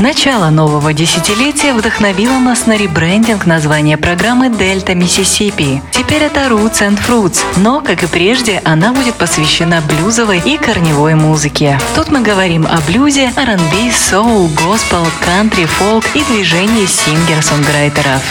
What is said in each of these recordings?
Начало нового десятилетия вдохновило нас на ребрендинг названия программы «Дельта Миссисипи». Теперь это Roots and Fruits, но, как и прежде, она будет посвящена блюзовой и корневой музыке. Тут мы говорим о блюзе, R&B, соул, госпел, кантри, фолк и движении сингер-сонграйтеров.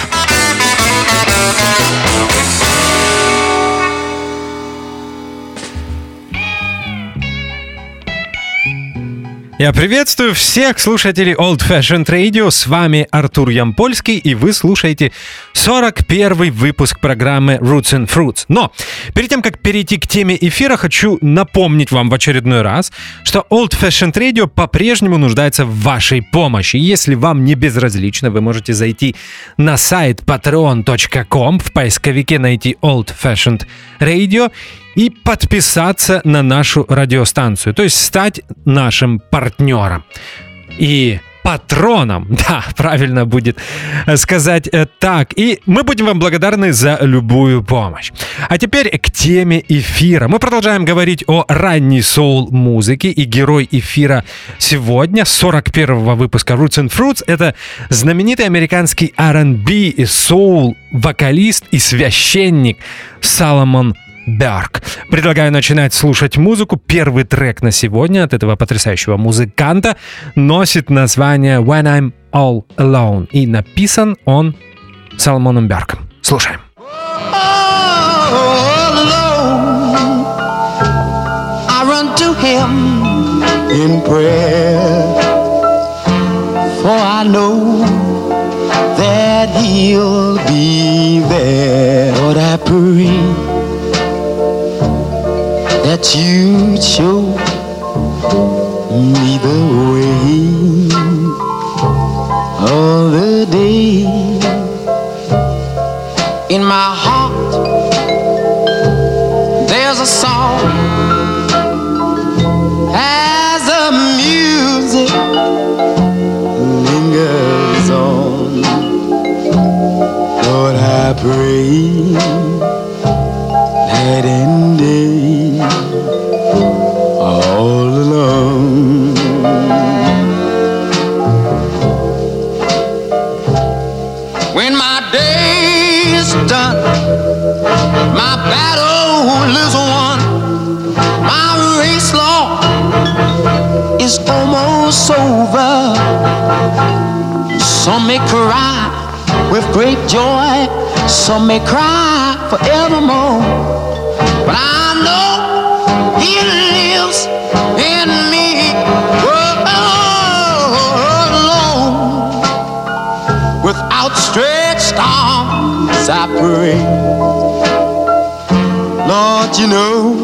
Я приветствую всех слушателей Old Fashioned Radio. С вами Артур Ямпольский, и вы слушаете 41 выпуск программы Roots and Fruits. Но перед тем, как перейти к теме эфира, хочу напомнить вам в очередной раз, что Old Fashioned Radio по-прежнему нуждается в вашей помощи. Если вам не безразлично, вы можете зайти на сайт patreon.com, в поисковике найти Old Fashioned Radio и подписаться на нашу радиостанцию, то есть стать нашим партнером. И патроном. Да, правильно будет сказать э, так. И мы будем вам благодарны за любую помощь. А теперь к теме эфира. Мы продолжаем говорить о ранней соул-музыке. И герой эфира сегодня, 41-го выпуска Roots and Fruits, это знаменитый американский R&B и соул-вокалист и священник Саломон Берг. Предлагаю начинать слушать музыку. Первый трек на сегодня от этого потрясающего музыканта носит название When I'm All Alone. И написан он Салмоном Бергом. Слушаем. in prayer, for I know that he'll be there. Lord, I pray that you show me the way of the day. In my heart there's a song. As the music lingers on. Lord I pray some may cry forevermore, but I know. He lives in me. alone. With outstretched arms, I pray. Lord, you know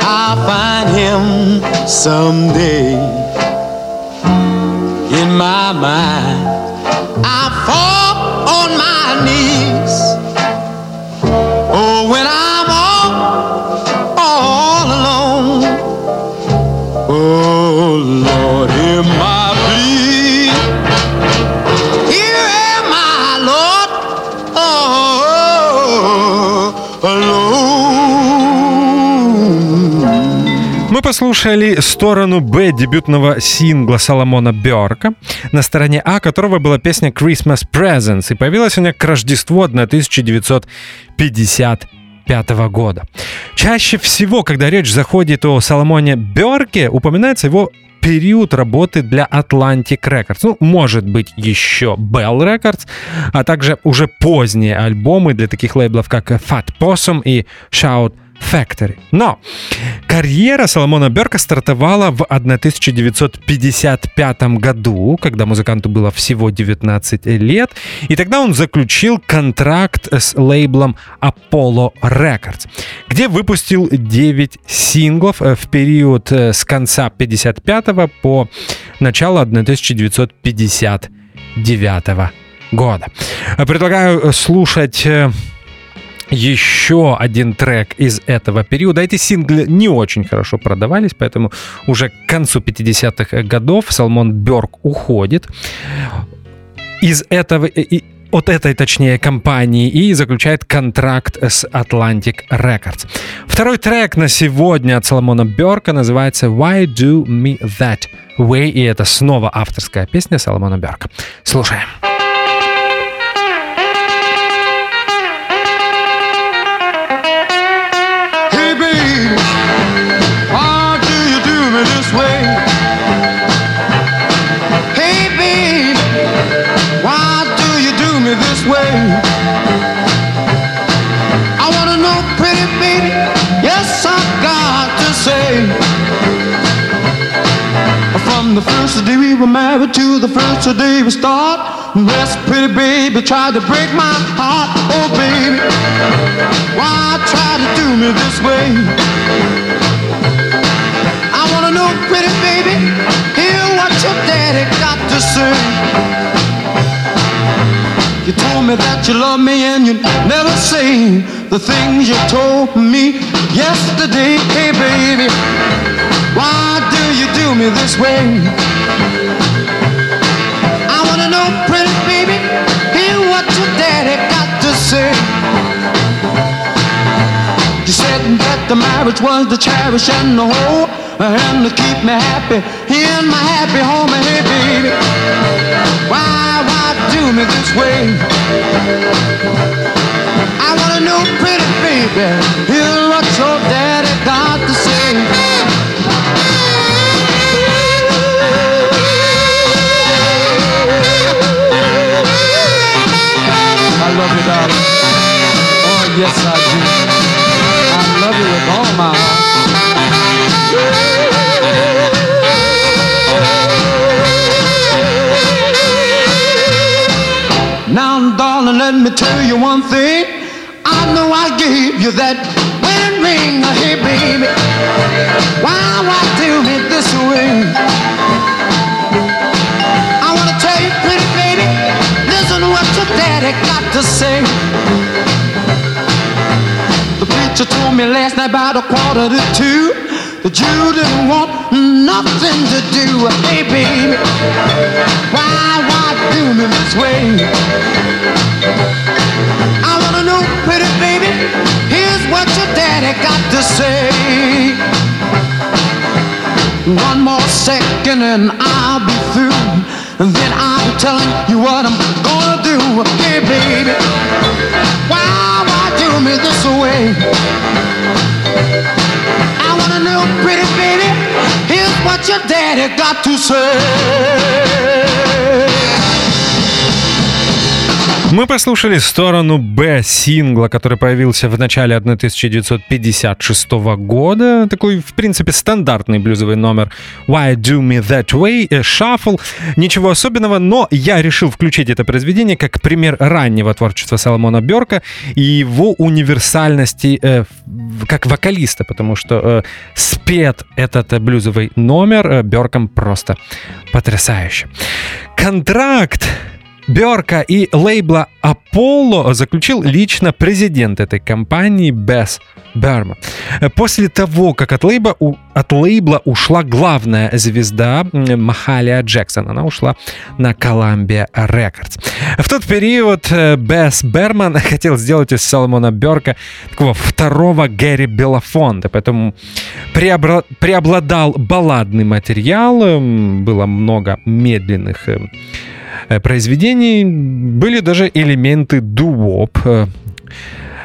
I'll find him someday. Мы послушали сторону Б дебютного сингла Соломона Бёрка, на стороне А которого была песня Christmas Presents, и появилась она к Рождеству 1950 1995 года. Чаще всего, когда речь заходит о Соломоне Берке, упоминается его период работы для Atlantic Records. Ну, может быть, еще Bell Records, а также уже поздние альбомы для таких лейблов, как Fat Possum и Shout Factory. Но карьера Соломона Берка стартовала в 1955 году, когда музыканту было всего 19 лет, и тогда он заключил контракт с лейблом Apollo Records, где выпустил 9 синглов в период э, с конца 55 по начало 1959 года. Предлагаю слушать э, еще один трек из этого периода. Эти синглы не очень хорошо продавались, поэтому уже к концу 50-х годов Салмон Бёрк уходит. Из этого, от этой, точнее, компании и заключает контракт с Atlantic Records. Второй трек на сегодня от Соломона Берка называется Why Do Me That Way, и это снова авторская песня Соломона Берка. Слушаем. the were married to the first day we start. This pretty baby tried to break my heart. Oh, baby, why try to do me this way? I wanna know, pretty baby, hear what your daddy got to say. You told me that you love me and you never say the things you told me yesterday. Hey, baby, why you do me this way? I wanna know, pretty baby, hear what your daddy got to say. You said that the marriage was the cherish and the whole, and to keep me happy in my happy home. Hey, baby, why, why do me this way? I wanna know, pretty baby, hear what your daddy got to say. Darling. Oh, yes, I do. I love you with all my heart. Now, darling, let me tell you one thing. I know I gave you that wedding ring. Hey, baby, why, why do me this way? To say. The preacher told me last night about a quarter to two that you didn't want nothing to do. Hey, baby, why, why do me this way? I wanna know, pretty baby, here's what your daddy got to say. One more second and I'll be through. And then I'll be telling you what I'm. Hey, baby, why, why do me this way? I wanna know, pretty baby, here's what your daddy got to say. Мы послушали сторону Б сингла, который появился в начале 1956 года. Такой, в принципе, стандартный блюзовый номер Why Do Me That Way, э, Shuffle. Ничего особенного, но я решил включить это произведение как пример раннего творчества Соломона Берка и его универсальности э, как вокалиста, потому что э, спет этот блюзовый номер э, Берком просто потрясающе. Контракт Берка и лейбла Apollo заключил лично президент этой компании Бесс Берма. После того, как от лейбла, от лейбла ушла главная звезда Махалия Джексон, она ушла на Columbia Records. В тот период э, Бесс Берман хотел сделать из Соломона Берка такого второго Гэри Белофонда, поэтому преобладал балладный материал, было много медленных э, Э, произведений были даже элементы дуоп э,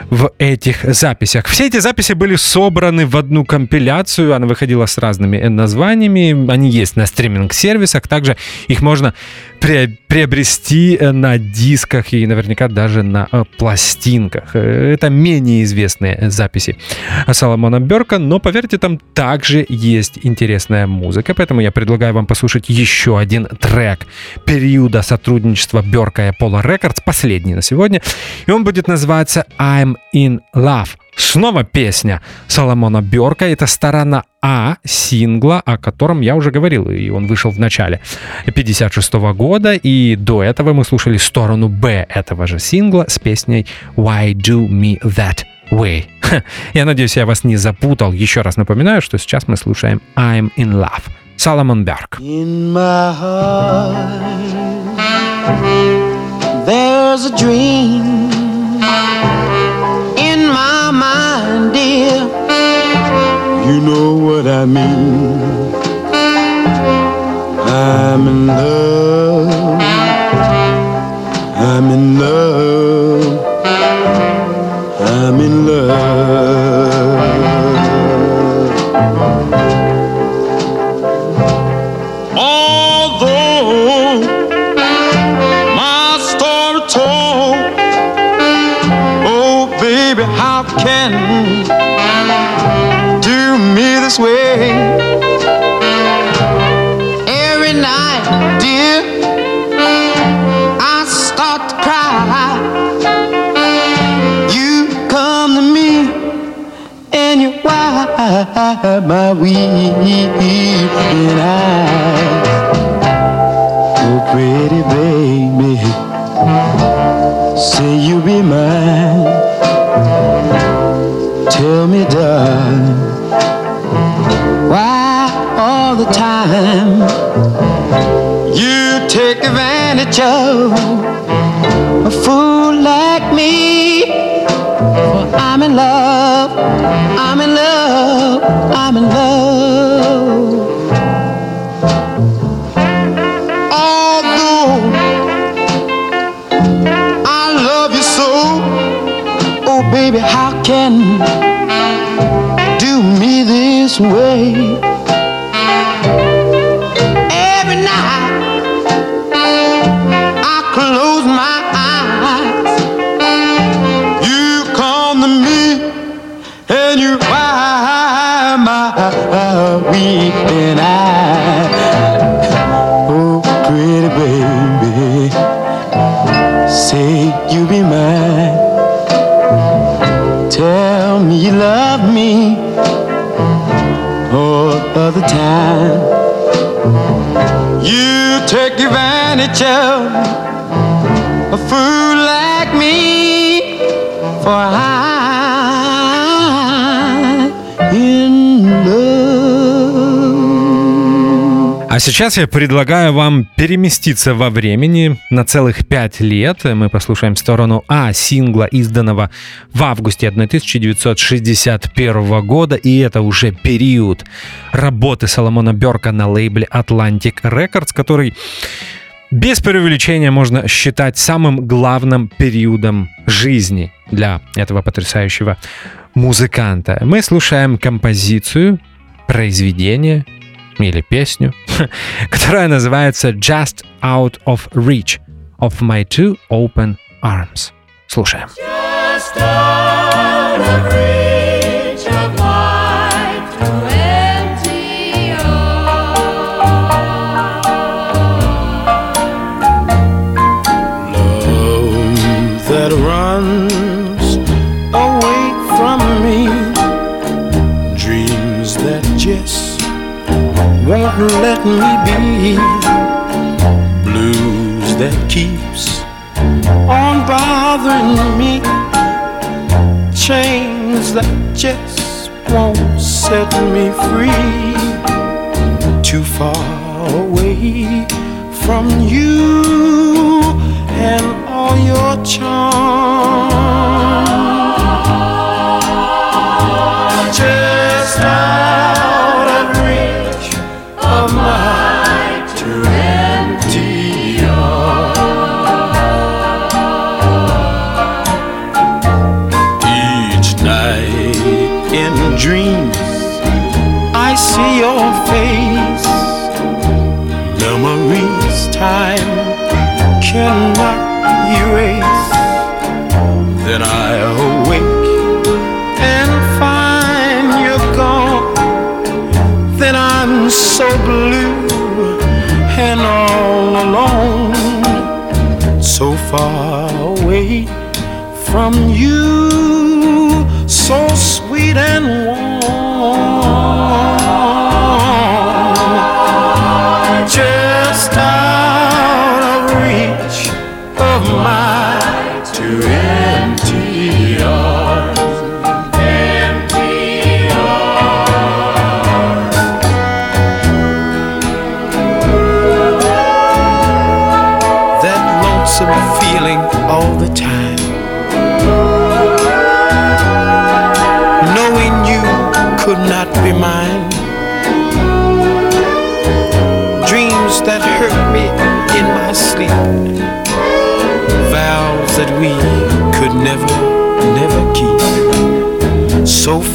в этих записях. Все эти записи были собраны в одну компиляцию, она выходила с разными названиями, они есть на стриминг-сервисах, также их можно приобрести э, на дисках и наверняка даже на э, пластинках. Э, это менее известные записи Соломона Берка, но поверьте, там также есть интересная музыка, поэтому я предлагаю вам послушать еще один трек периода сотрудничества Берка и Apollo Records, последний на сегодня, и он будет называться I'm in Love. Снова песня Соломона Берка. Это сторона А сингла, о котором я уже говорил, и он вышел в начале 56 года. И до этого мы слушали сторону Б этого же сингла с песней Why Do Me That Way. Я надеюсь, я вас не запутал. Еще раз напоминаю, что сейчас мы слушаем I'm in Love. Соломон Берг. In my heart, was a dream dear. You know what I mean. I'm in love. I'm in love. I'm in love. Weeping eyes. Oh, pretty baby, say you be mine. Tell me, darling why all the time. You take advantage of a fool do me this way? Time. You take advantage of a fool like me for I А сейчас я предлагаю вам переместиться во времени на целых пять лет. Мы послушаем сторону А сингла, изданного в августе 1961 года, и это уже период работы Соломона Берка на лейбле Atlantic Records, который без преувеличения можно считать самым главным периодом жизни для этого потрясающего музыканта. Мы слушаем композицию, произведение, или песню, которая называется Just Out of Reach of My Two Open Arms. Слушаем. Just out of reach let me be. Blues that keeps on bothering me. Chains that just won't set me free. Too far away from you and all your charms. From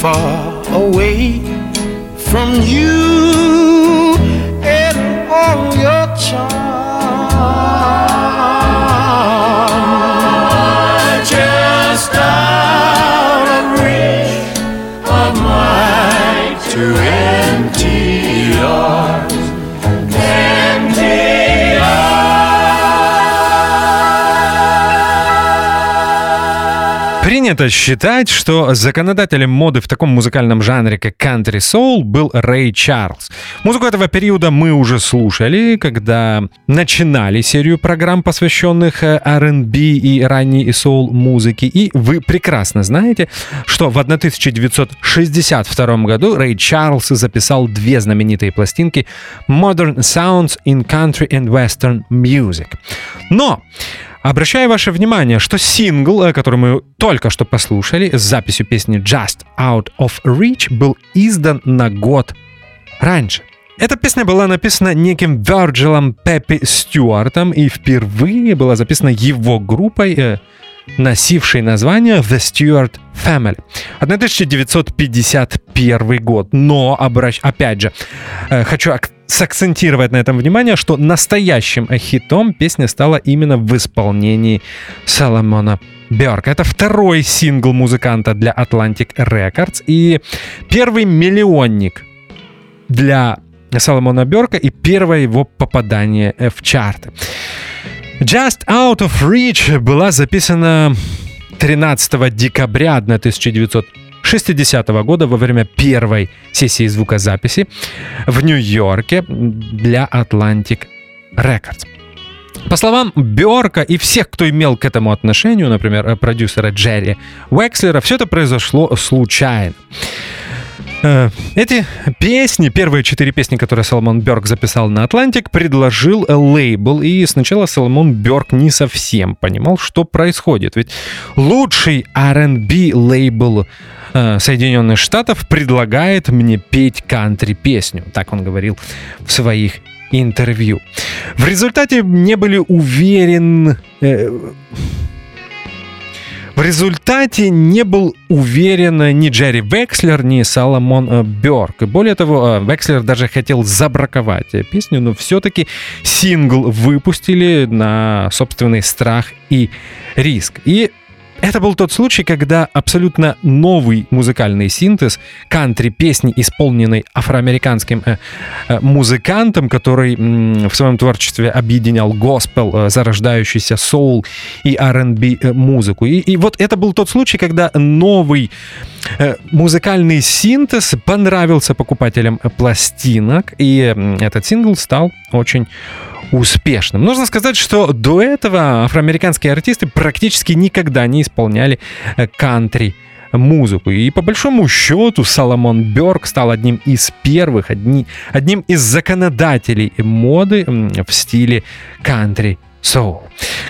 far Принято считать, что законодателем моды в таком музыкальном жанре, как country soul, был Рэй Чарльз. Музыку этого периода мы уже слушали, когда начинали серию программ, посвященных э, R&B и ранней soul музыке. И вы прекрасно знаете, что в 1962 году Рэй Чарльз записал две знаменитые пластинки Modern Sounds in Country and Western Music. Но Обращаю ваше внимание, что сингл, э, который мы только что послушали, с записью песни Just Out of Reach, был издан на год раньше. Эта песня была написана неким Вирджилом Пеппи Стюартом и впервые была записана его группой, э, носившей название The Stewart Family. 1951 год. Но, обращ... опять же, э, хочу ак- сакцентировать на этом внимание, что настоящим хитом песня стала именно в исполнении Соломона Бёрка. Это второй сингл музыканта для Atlantic Records и первый миллионник для Соломона Бёрка и первое его попадание в чарты. Just Out of Reach была записана 13 декабря 1960 года во время первой сессии звукозаписи в Нью-Йорке для Atlantic Records. По словам Бёрка и всех, кто имел к этому отношение, например, э, продюсера Джерри Уэкслера, все это произошло случайно. Э, Эти песни, первые четыре песни, которые Соломон Бёрк записал на Атлантик, предложил лейбл. И сначала Соломон Бёрк не совсем понимал, что происходит. Ведь лучший R&B лейбл э, Соединенных Штатов предлагает мне петь кантри-песню. Так он говорил в своих интервью. В результате не были уверен... э, в результате не был уверен ни Джерри Векслер, ни Соломон э, Бёрк. И более того, э, Векслер даже хотел забраковать э, песню, но все-таки сингл выпустили на собственный страх и риск. И это был тот случай, когда абсолютно новый музыкальный синтез кантри-песни, исполненной афроамериканским э, э, музыкантом, который м, в своем творчестве объединял госпел, э, зарождающийся соул и R&B э, музыку. И, и вот это был тот случай, когда новый э, музыкальный синтез понравился покупателям пластинок, и этот сингл стал очень успешным. Нужно сказать, что до этого афроамериканские артисты практически никогда не исполняли э, кантри музыку. И по большому счету Соломон Бёрк стал одним из первых, одни, одним из законодателей моды в стиле кантри соул.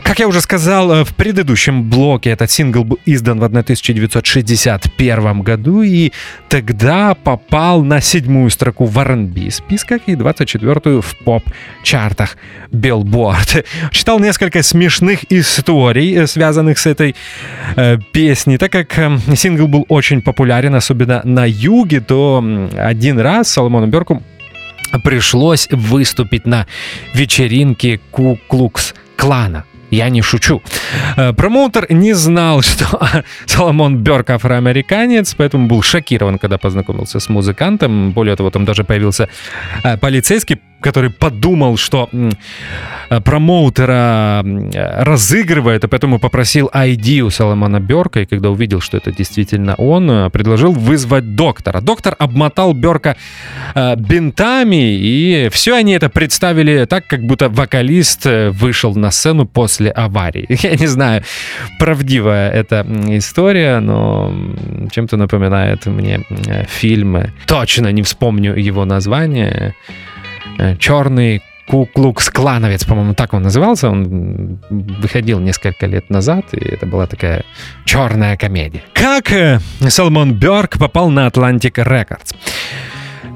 Как я уже сказал э, в предыдущем блоке, этот сингл был издан в 1961 году и тогда попал на седьмую строку в R&B списках и 24-ю в поп-чартах Billboard. Читал несколько смешных историй, э, связанных с этой э, песней. Так как э, сингл был очень популярен, особенно на юге, то один раз Соломону Бёрку пришлось выступить на вечеринке Ку-Клукс Клана. Я не шучу. Э, Промоутер не знал, что Соломон Бёрк афроамериканец, поэтому был шокирован, когда познакомился с музыкантом. Более того, там даже появился э, полицейский, который подумал, что э, промоутера разыгрывает, и поэтому попросил ID у Соломона Бёрка, и когда увидел, что это действительно он, предложил вызвать доктора. Доктор обмотал Бёрка э, бинтами, и все они это представили так, как будто вокалист вышел на сцену после аварии. Я не знаю, правдивая эта история, но чем-то напоминает мне э, фильм. Точно не вспомню его название. Э, Черный Куклукс-клановец, по-моему, так он назывался. Он выходил несколько лет назад, и это была такая черная комедия. Как э, Салмон Бёрк попал на Atlantic Records?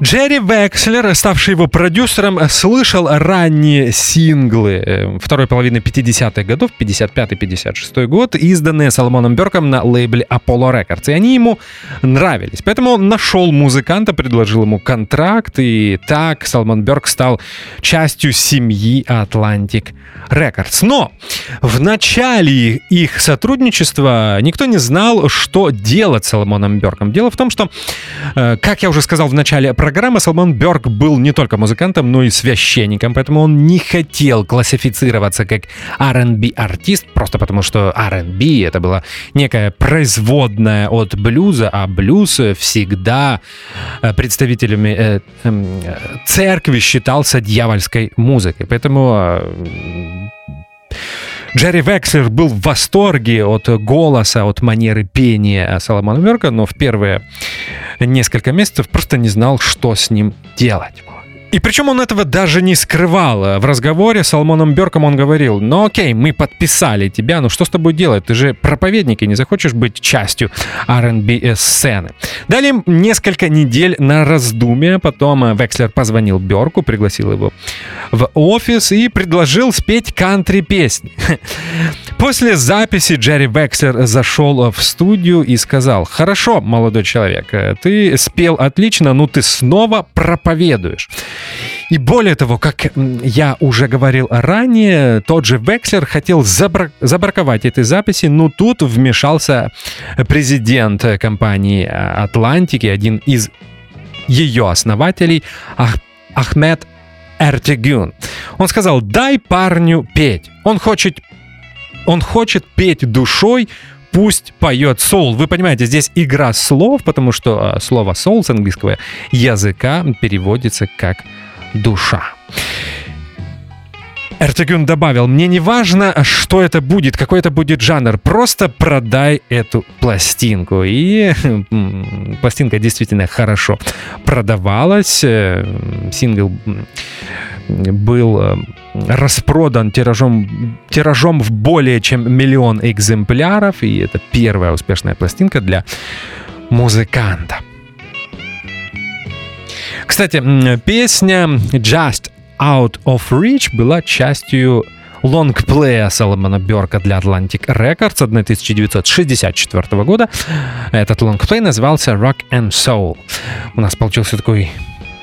Джерри Векслер, ставший его продюсером, слышал ранние синглы э, второй половины 50-х годов, 55-56 год, изданные Соломоном Берком на лейбле Apollo Records. И они ему нравились. Поэтому он нашел музыканта, предложил ему контракт, и так Соломон Берк стал частью семьи Atlantic Records. Но в начале их сотрудничества никто не знал, что делать с Соломоном Берком. Дело в том, что, э, как я уже сказал в начале программы Салман Бёрк был не только музыкантом, но и священником, поэтому он не хотел классифицироваться как R&B артист, просто потому что R&B это была некая производная от блюза, а блюз всегда э, представителями э, эм, церкви считался дьявольской музыкой. Поэтому э, Джерри Векслер был в восторге от голоса, от манеры пения Соломона Мерка, но в первые несколько месяцев просто не знал, что с ним делать. И причем он этого даже не скрывал. В разговоре с Алмоном Берком он говорил, ну окей, мы подписали тебя, ну что с тобой делать? Ты же проповедник и не захочешь быть частью R&B сцены. Далее несколько недель на раздумие, потом Векслер позвонил Берку, пригласил его в офис и предложил спеть кантри-песни. После записи Джерри Векслер зашел в студию и сказал, хорошо, молодой человек, ты спел отлично, но ты снова проповедуешь. И более того, как я уже говорил ранее, тот же Векслер хотел забра- забраковать эти записи, но тут вмешался президент компании Атлантики, один из ее основателей, Ах- Ахмед Эртегюн. Он сказал, дай парню петь. Он хочет, он хочет петь душой, пусть поет соул. Вы понимаете, здесь игра слов, потому что слово соул с английского языка переводится как душа. Эртегюн добавил, мне не важно, что это будет, какой это будет жанр, просто продай эту пластинку. И пластинка действительно хорошо продавалась. Э, сингл был э, распродан тиражом, тиражом в более чем миллион экземпляров, и это первая успешная пластинка для музыканта. Кстати, песня Just Out of Reach была частью лонгплея Соломона Берка для Atlantic Records 1964 года. Этот лонгплей назывался Rock and Soul. У нас получился такой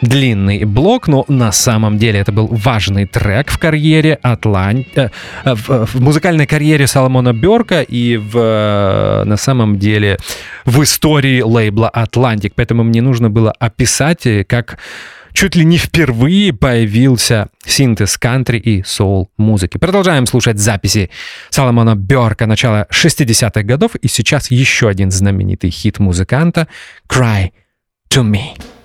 длинный блок, но на самом деле это был важный трек в карьере Атлант... Э, в, в музыкальной карьере Соломона Берка и в, э, на самом деле в истории лейбла Atlantic. Поэтому мне нужно было описать, э, как чуть ли не впервые появился синтез кантри и соул музыки. Продолжаем слушать записи Соломона Берка начала 60-х годов, и сейчас еще один знаменитый хит музыканта «Cry to Me».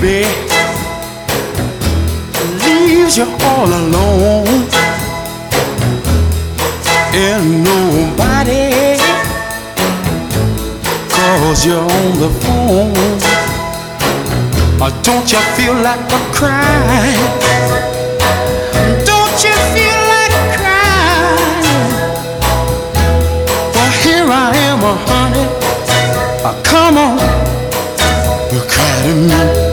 Baby leaves you all alone and nobody calls you on the phone. Or don't you feel like a crying? Don't you feel like crying? For here I am, honey. Oh, come on, you cry to me.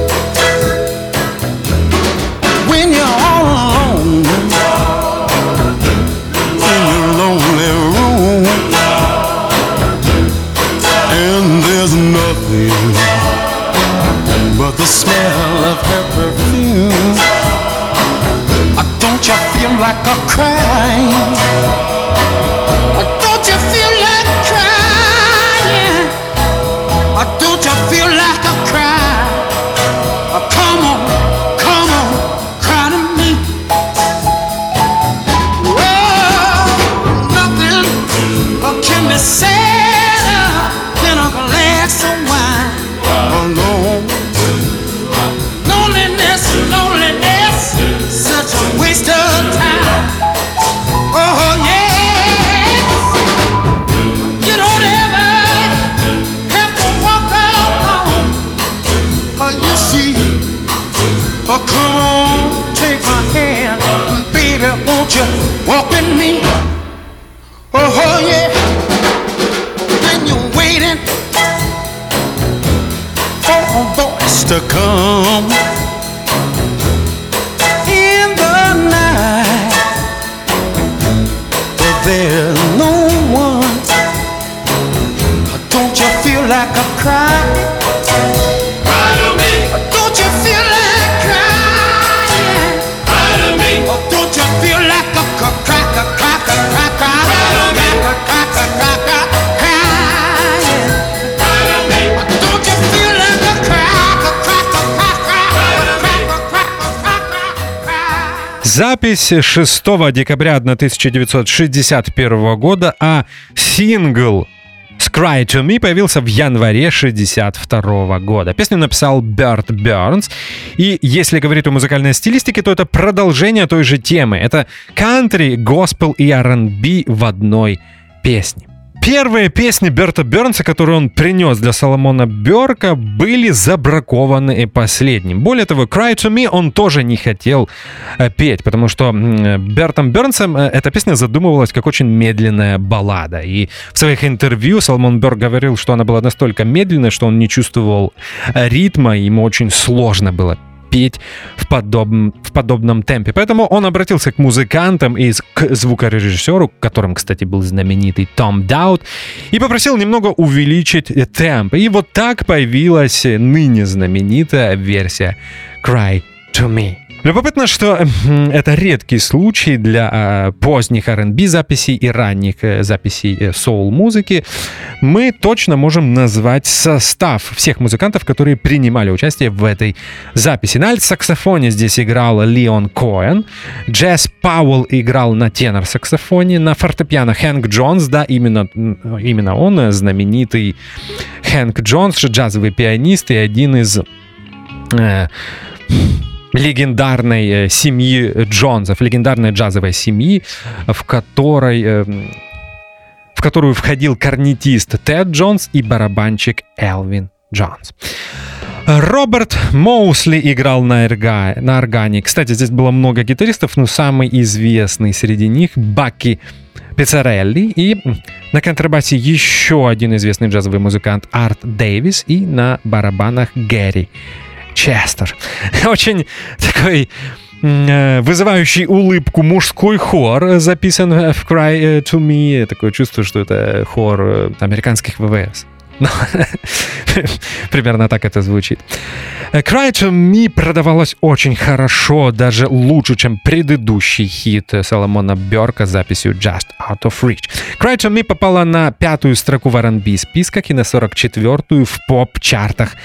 Her perfume. Don't you feel like a crying? Запись 6 декабря 1961 года, а сингл Cry to Me появился в январе 62 года. Песню написал Берт Бернс. И если говорить о музыкальной стилистике, то это продолжение той же темы. Это кантри, госпел и R&B в одной песне. Первые песни Берта Бернса, которые он принес для Соломона Берка, были забракованы последним. Более того, Cry to Me он тоже не хотел э, петь, потому что Бертом Бернсом э, эта песня задумывалась как очень медленная баллада. И в своих интервью Соломон Берг говорил, что она была настолько медленная, что он не чувствовал э, ритма, и ему очень сложно было петь в, подобном, в подобном темпе. Поэтому он обратился к музыкантам и к звукорежиссеру, которым, кстати, был знаменитый Том Даут, и попросил немного увеличить темп. И вот так появилась ныне знаменитая версия Cry to Me. Любопытно, что м, это редкий случай для э, поздних R&B записей и ранних э, записей э, соул-музыки. Мы точно можем назвать состав всех музыкантов, которые принимали участие в этой записи. На альт-саксофоне здесь играл Леон Коэн, Джесс Пауэлл играл на тенор-саксофоне, на фортепиано Хэнк Джонс, да, именно, именно он, э, знаменитый Хэнк Джонс, джазовый пианист и один из э, легендарной э, семьи Джонсов, легендарной джазовой семьи, в которой э, в которую входил корнетист Тед Джонс и барабанщик Элвин Джонс. Роберт Моусли играл на, эрга, на органе. Кстати, здесь было много гитаристов, но самый известный среди них Баки Пиццарелли. И на контрабасе еще один известный джазовый музыкант Арт Дэвис. И на барабанах Гэри Честер. Очень такой э, вызывающий улыбку мужской хор записан в Cry to Me. Такое чувство, что это хор э, американских ВВС. Ну, Примерно так это звучит. Cry to Me продавалась очень хорошо, даже лучше, чем предыдущий хит Соломона Берка с записью Just Out of Reach. Cry to Me попала на пятую строку в R&B списках и на 44-ю в поп-чартах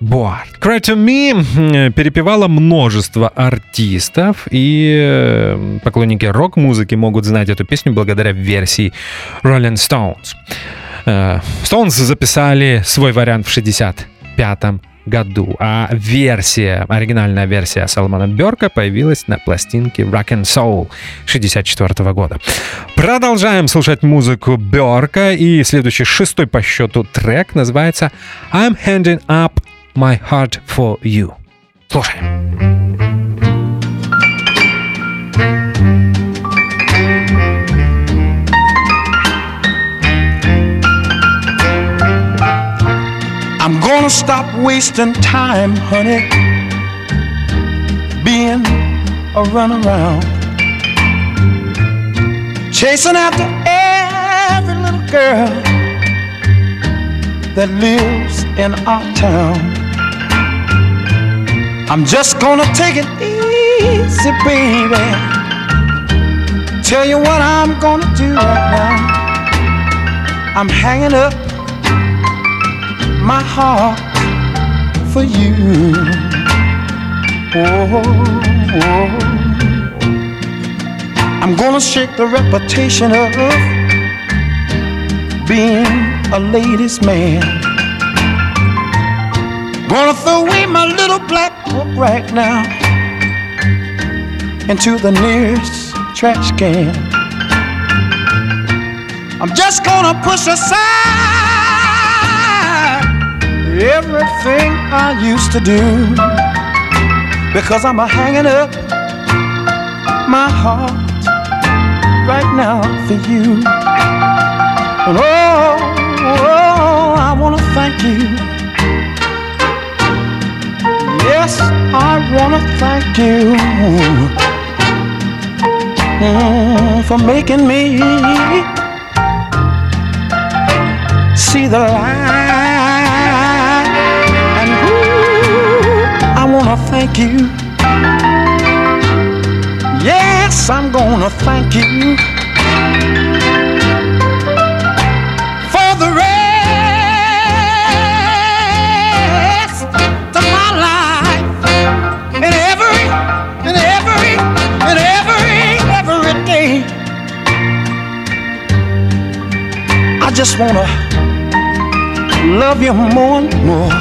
Billboard. Cry to Me перепевало множество артистов, и поклонники рок-музыки могут знать эту песню благодаря версии Rolling Stones. Э, Stones записали свой вариант в 65 году, а версия, оригинальная версия Соломона Берка появилась на пластинке Rock and Soul 64 года. Продолжаем слушать музыку Берка, и следующий шестой по счету трек называется I'm Handing Up My Heart For You. Слушаем. I'm gonna stop wasting time, honey, being a runaround, chasing after every little girl that lives in our town. I'm just gonna take it easy, baby. Tell you what I'm gonna do right now. I'm hanging up my heart for you. Oh, oh. I'm gonna shake the reputation of being a ladies' man. Gonna throw away my little black book right now into the nearest trash can. I'm just gonna push aside everything I used to do because I'm a hanging up my heart right now for you. And oh, oh I want to thank you you mm, for making me see the light. And ooh, I wanna thank you. Yes, I'm gonna thank you just wanna love you more and more.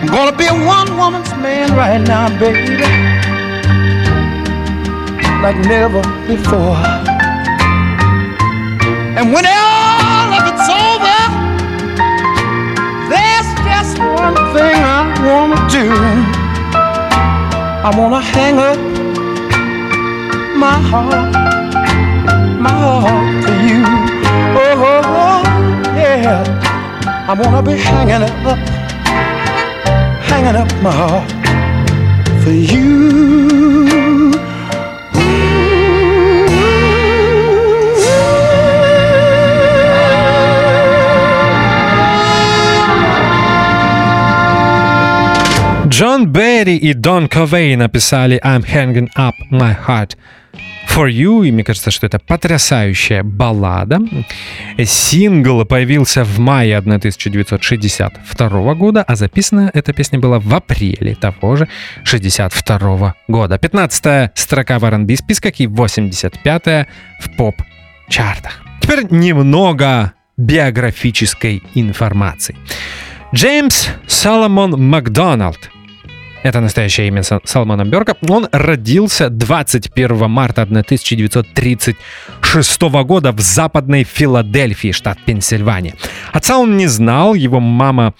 I'm gonna be a one woman's man right now, baby, like never before. And when all of it's over, there's just one thing I wanna do. I wanna hang up my heart, my heart yeah. I wanna be hanging it up, hanging up my heart for you. Джон Берри и Дон Ковей написали I'm Hanging Up My Heart For You, и мне кажется, что это потрясающая баллада. Сингл появился в мае 1962 года, а записана эта песня была в апреле того же 62 года. 15 строка в R&B списках и 85 в поп-чартах. Теперь немного биографической информации. Джеймс Соломон Макдоналд это настоящее имя Салмана Берка. Он родился 21 марта 1936 года в западной Филадельфии, штат Пенсильвания. Отца он не знал, его мама,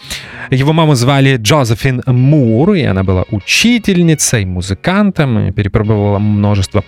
его маму звали Джозефин Мур, и она была учительницей, музыкантом, и перепробовала множество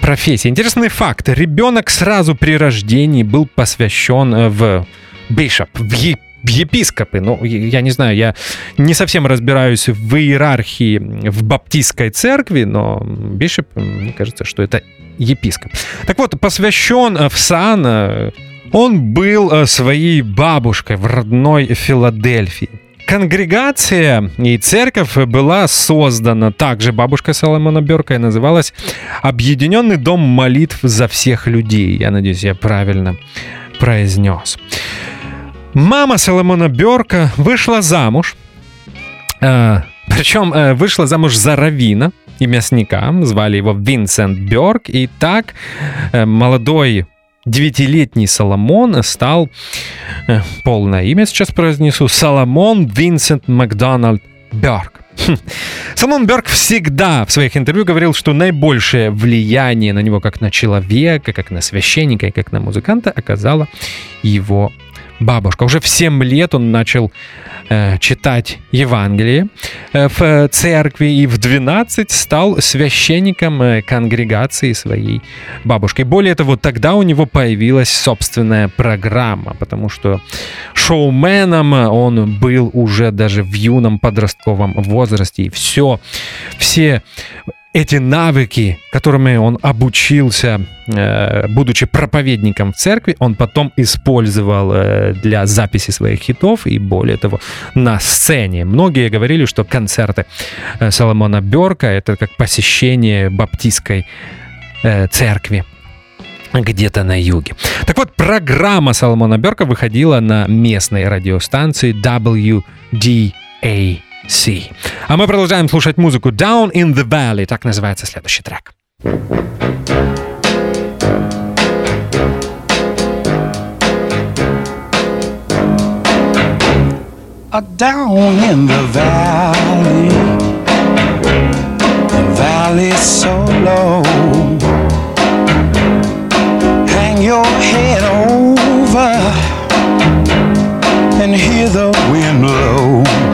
профессий. Интересный факт. Ребенок сразу при рождении был посвящен в бишоп, в епископ епископы. Ну, я не знаю, я не совсем разбираюсь в иерархии в баптистской церкви, но бишоп, мне кажется, что это епископ. Так вот, посвящен в сан он был своей бабушкой в родной Филадельфии. Конгрегация и церковь была создана также бабушкой Соломона Берка и называлась «Объединенный дом молитв за всех людей». Я надеюсь, я правильно произнес. Мама Соломона Берка вышла замуж. Э, причем э, вышла замуж за равина и мясника. Звали его Винсент Берк. И так э, молодой девятилетний Соломон стал, э, полное имя сейчас произнесу, Соломон Винсент Макдональд Берк. Хм. Соломон Берг всегда в своих интервью говорил, что наибольшее влияние на него как на человека, как на священника и как на музыканта оказала его бабушка. Уже в 7 лет он начал э, читать Евангелие э, в церкви и в 12 стал священником э, конгрегации своей бабушки. Более того, тогда у него появилась собственная программа, потому что шоуменом он был уже даже в юном подростковом возрасте. И все, все эти навыки, которыми он обучился, э, будучи проповедником в церкви, он потом использовал э, для записи своих хитов и, более того, на сцене. Многие говорили, что концерты э, Соломона Берка — это как посещение баптистской церкви где-то на юге. Так вот, программа Соломона Берка выходила на местной радиостанции WDA Sea. А мы продолжаем слушать музыку Down in the Valley, так называется следующий трек. down in the valley, the valley so low. Hang your head over and hear the wind blow.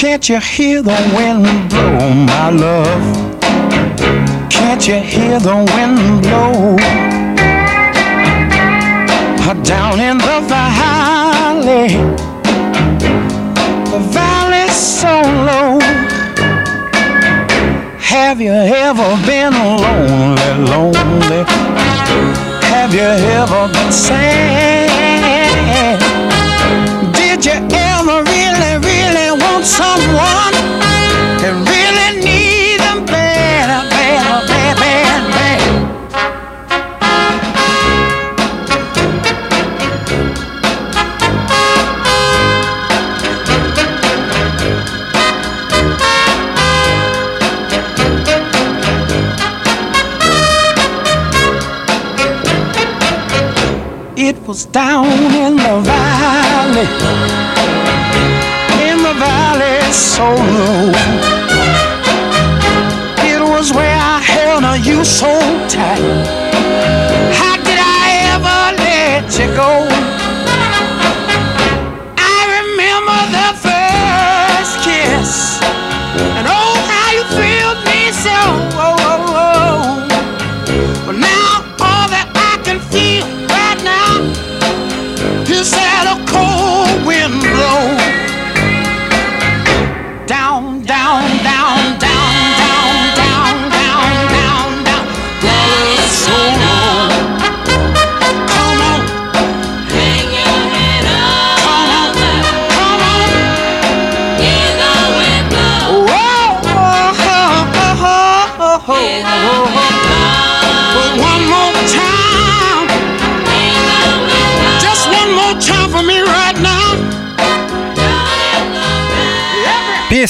Can't you hear the wind blow, my love? Can't you hear the wind blow? Down in the valley, the valley's so low. Have you ever been lonely, lonely? Have you ever been sad? Want someone and really need them bad, bad, bad, bad, bad? It was down in the valley, valley so low. It was where I held you so tight. How did I ever let you go?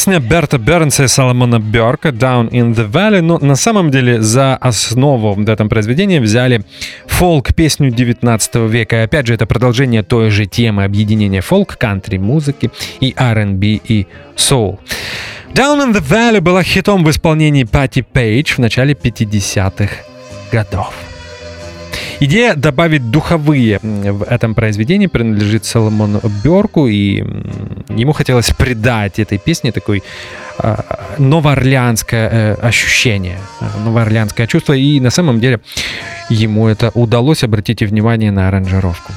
Песня Берта Бернса и Соломона Бёрка «Down in the Valley», но на самом деле за основу в этом произведении взяли фолк-песню 19 века. И опять же, это продолжение той же темы объединения фолк, кантри-музыки и R&B и соул. «Down in the Valley» была хитом в исполнении Пати Пейдж в начале 50-х годов. Идея добавить духовые в этом произведении принадлежит Соломону Бёрку, и ему хотелось придать этой песне такой э, новоорлеанское э, ощущение, э, новоорлеанское чувство, и на самом деле ему это удалось, обратите внимание на аранжировку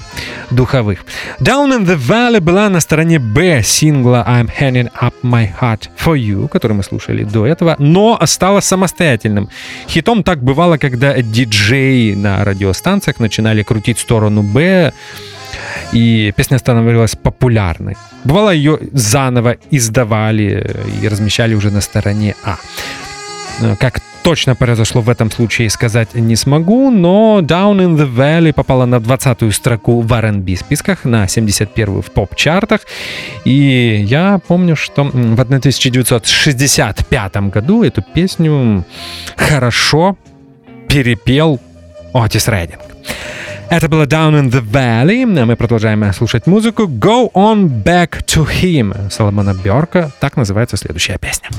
духовых. Down in the Valley была на стороне Б сингла I'm Hanging Up My Heart For You, который мы слушали до этого, но стала самостоятельным. Хитом так бывало, когда диджеи на радиостанциях начинали крутить сторону Б, и песня становилась популярной. Бывало, ее заново издавали и размещали уже на стороне А. Э, Как точно произошло в этом случае, сказать не смогу, но Down in the Valley попала на 20-ю строку в R&B списках, на 71-ю в поп-чартах. И я помню, что в 1965 году эту песню хорошо перепел Отис Рейдинг. Это было Down in the Valley. А мы продолжаем слушать музыку. Go on back to him Соломона Бёрка. Так называется следующая песня.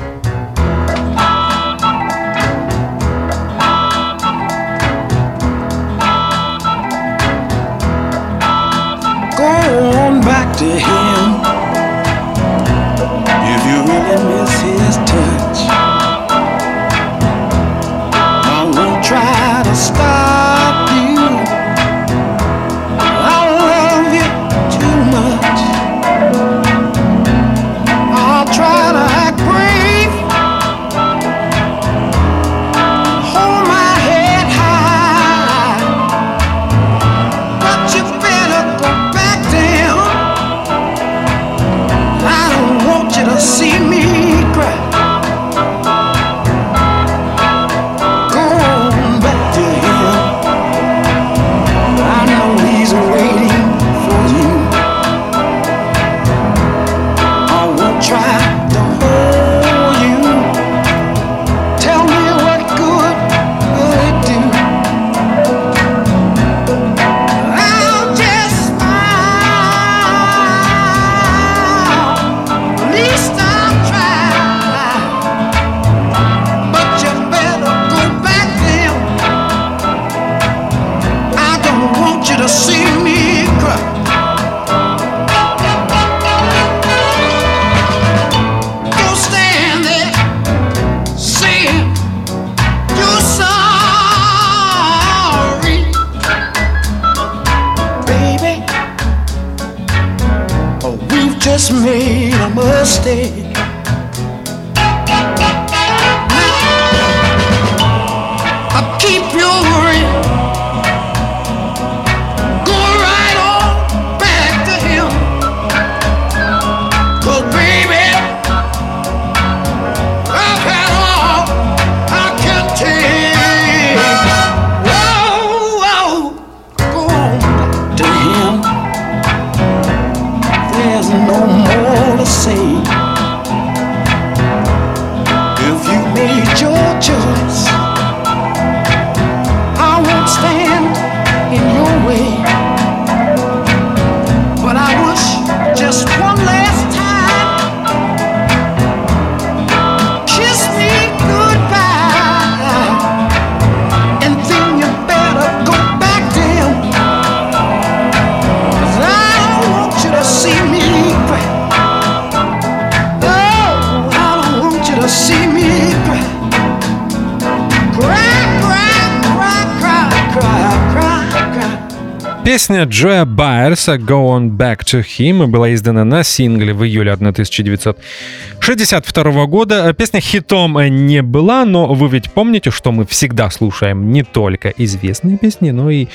Песня Джоя Байерса «Go On Back to Him» была издана на сингле в июле 1962 года. Песня хитом не была, но вы ведь помните, что мы всегда слушаем не только известные песни, но и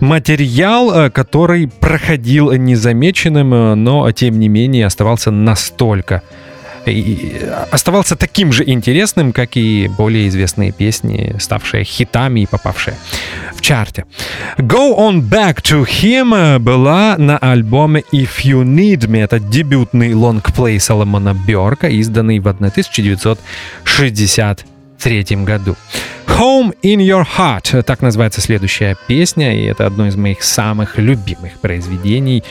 материал, э, который проходил незамеченным, э, но тем не менее оставался настолько оставался таким же интересным, как и более известные песни, ставшие хитами и попавшие в чарте. Go On Back to Him была на альбоме If You Need Me. Это дебютный лонгплей Соломона Бёрка, изданный в 1963 году. Home in Your Heart. Так называется следующая песня, и это одно из моих самых любимых произведений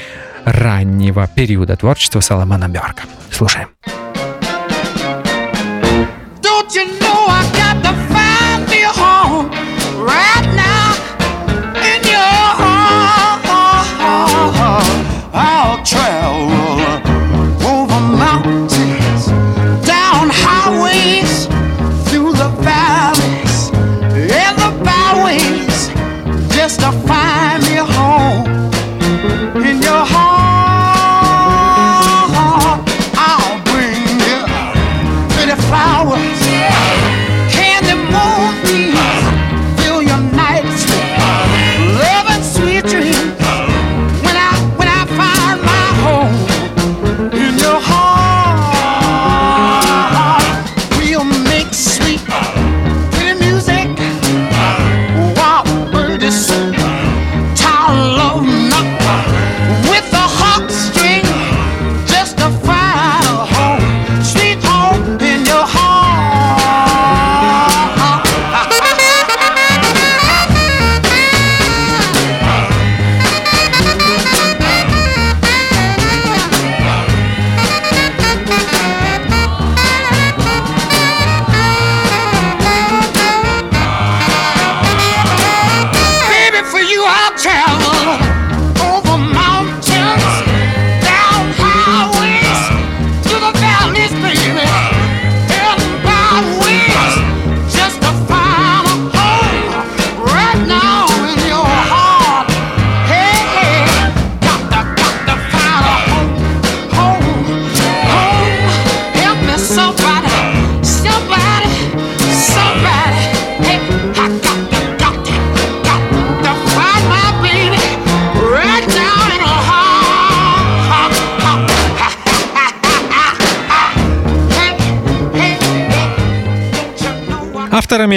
раннего периода творчества Соломона Бёрка. Слушаем. You know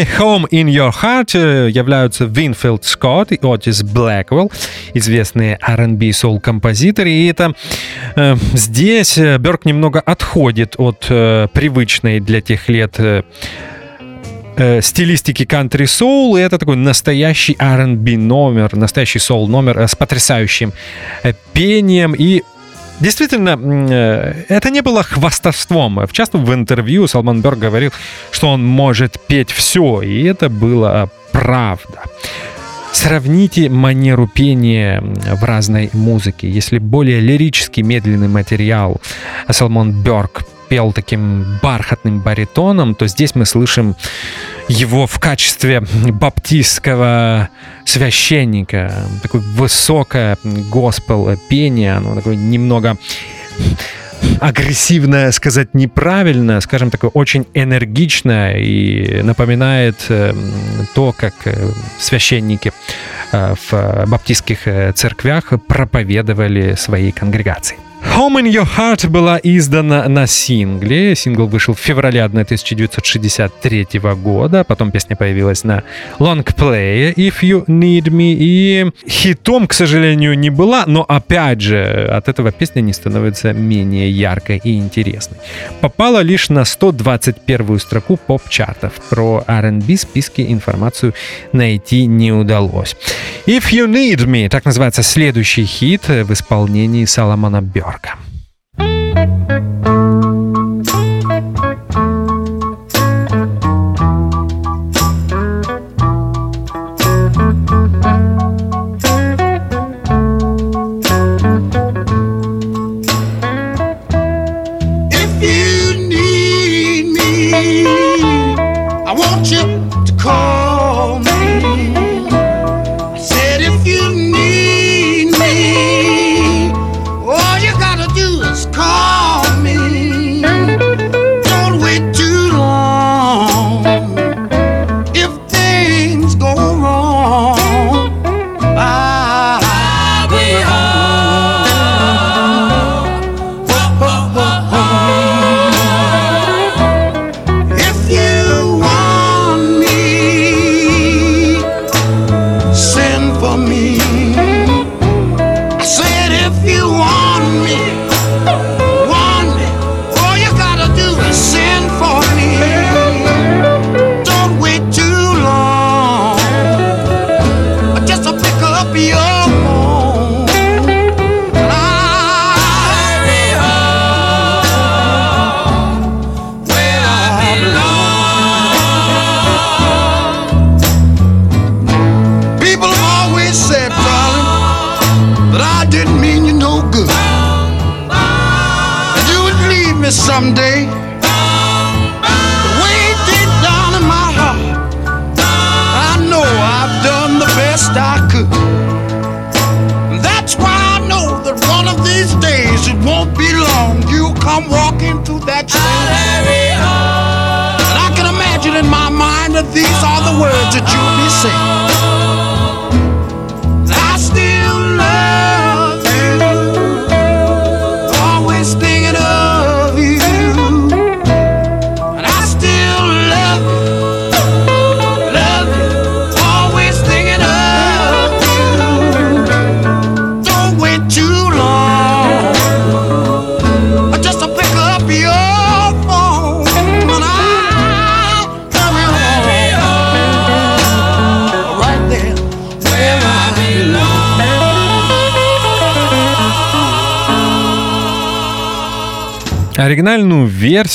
Авторами Home in Your Heart э, являются Винфилд Скотт и Отис Блэквелл, известные R&B соул-композиторы. И это э, здесь э, Бёрк немного отходит от э, привычной для тех лет э, э, стилистики кантри соул, и это такой настоящий R&B номер, настоящий соул номер с потрясающим пением и Действительно, э, это не было хвастовством. В частности, в интервью Соломон Бёрк говорил, что он может петь все, и это было правда. Сравните манеру пения в разной музыке. Если более лирический медленный материал Салмон Бёрк пел таким бархатным баритоном, то здесь мы слышим его в качестве баптистского священника. Такое высокое госпел пение, оно такое немного агрессивно сказать неправильно, скажем такое очень энергично и напоминает э, то, как э, священники э, в баптистских церквях проповедовали своей конгрегации. Home in Your Heart была издана на сингле. Сингл вышел в феврале 1963 года. Потом песня появилась на лонгплее If You Need Me. И хитом, к сожалению, не была. Но опять же, от этого песня не становится менее яркой и интересной. Попала лишь на 121 строку поп-чартов. Про R&B списки информацию найти не удалось. If You Need Me, так называется следующий хит в исполнении Соломона Бёрка. If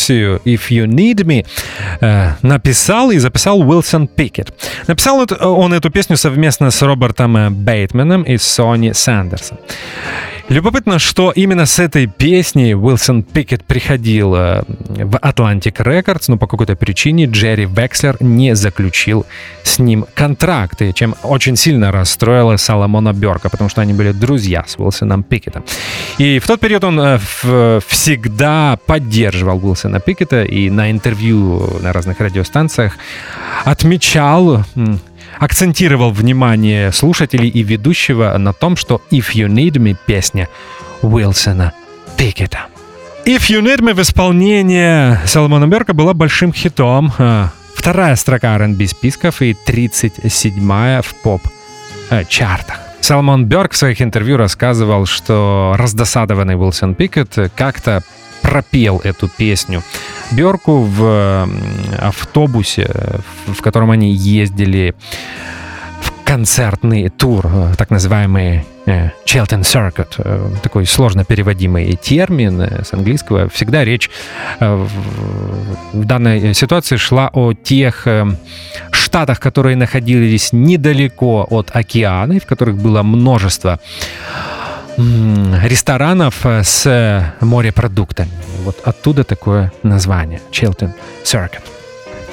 версию If You Need Me э, написал и записал Уилсон Пикет. Написал он эту песню совместно с Робертом Бейтманом и Сони Сандерсом. Любопытно, что именно с этой песней Уилсон Пикет приходил э, в Atlantic Records, но по какой-то причине Джерри Векслер не заключил с ним контракт, и чем очень сильно расстроила Соломона Берка, потому что они были друзья с Уилсоном Пикетом. И в тот период он э, всегда поддерживал Уилсона Пикета и на интервью на разных радиостанциях отмечал, акцентировал внимание слушателей и ведущего на том, что «If You Need Me» песня Уилсона Пикета. «If You Need Me» в исполнении Соломона Берка была большим хитом. э, Вторая строка R&B списков и 37-я в поп-чартах. Салмон Берг в своих интервью рассказывал, что раздосадованный Уилсон Пикет как-то пропел эту песню Берку в автобусе, в- котором они ездили в концертный тур, э, так называемый э, Chelten Circuit, э, такой сложно переводимый термин э, с английского. Всегда речь э, в данной ситуации шла о тех э, штатах, которые находились недалеко от океана, и в которых было множество ресторанов э, с морепродуктами. Вот оттуда такое название Chilton Circuit.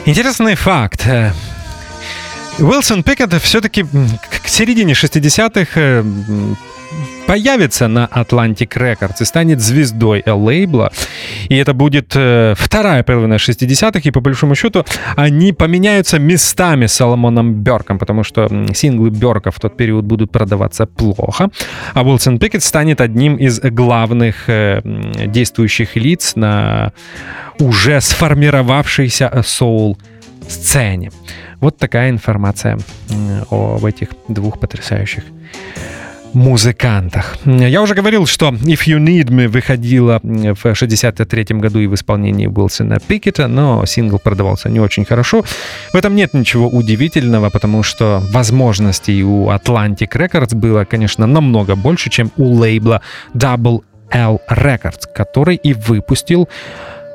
Интересный факт. э, Уилсон Пикет все-таки к середине 60-х э, м, появится на Atlantic Records и станет звездой лейбла. И это будет э, вторая половина 60-х, и по большому счету они поменяются местами с Соломоном Берком, потому что синглы Берка в тот период будут продаваться плохо, а Уилсон Пикет станет одним из главных э, действующих лиц на уже сформировавшейся соул-сцене. Вот такая информация об этих двух потрясающих музыкантах. Я уже говорил, что If You Need Me выходила в 63 году и в исполнении Уилсона Пикета, но сингл продавался не очень хорошо. В этом нет ничего удивительного, потому что возможностей у Atlantic Records было, конечно, намного больше, чем у лейбла Double L Records, который и выпустил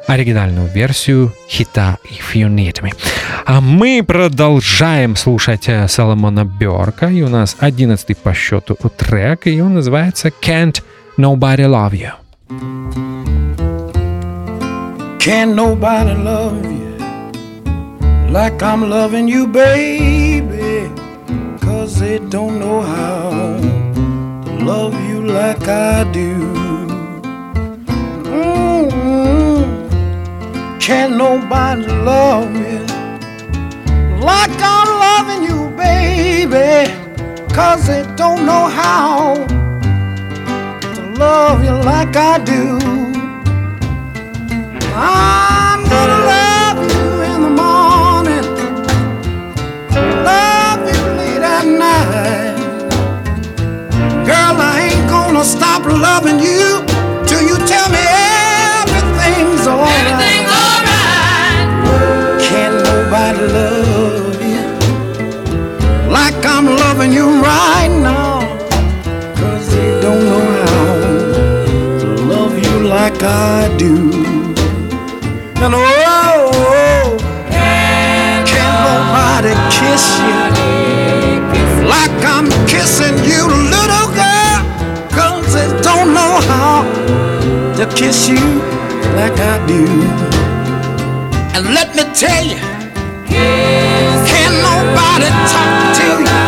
оригинальную версию хита If You Need Me. А мы продолжаем слушать э, Соломона Бёрка, и у нас одиннадцатый по счету трек, и он называется Can't Nobody Love You. Can't nobody love you like I'm loving you, baby. Cause they don't know how to love you like I do. Mm-hmm. Can't nobody love you like I'm loving you, baby. Cause they don't know how to love you like I do. I'm gonna love you in the morning, love you late at night. Girl, I ain't gonna stop loving you till you tell me I do. And oh, oh can't nobody kiss you like I'm kissing you, little girl. Cause they don't know how to kiss you like I do. And let me tell you, can't nobody talk to you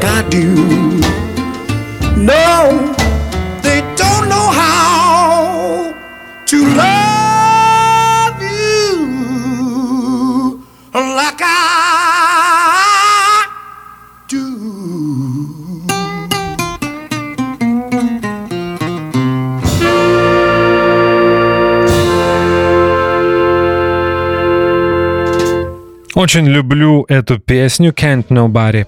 like I do. No, they don't know how to love you like I do. Очень люблю эту песню Can't Nobody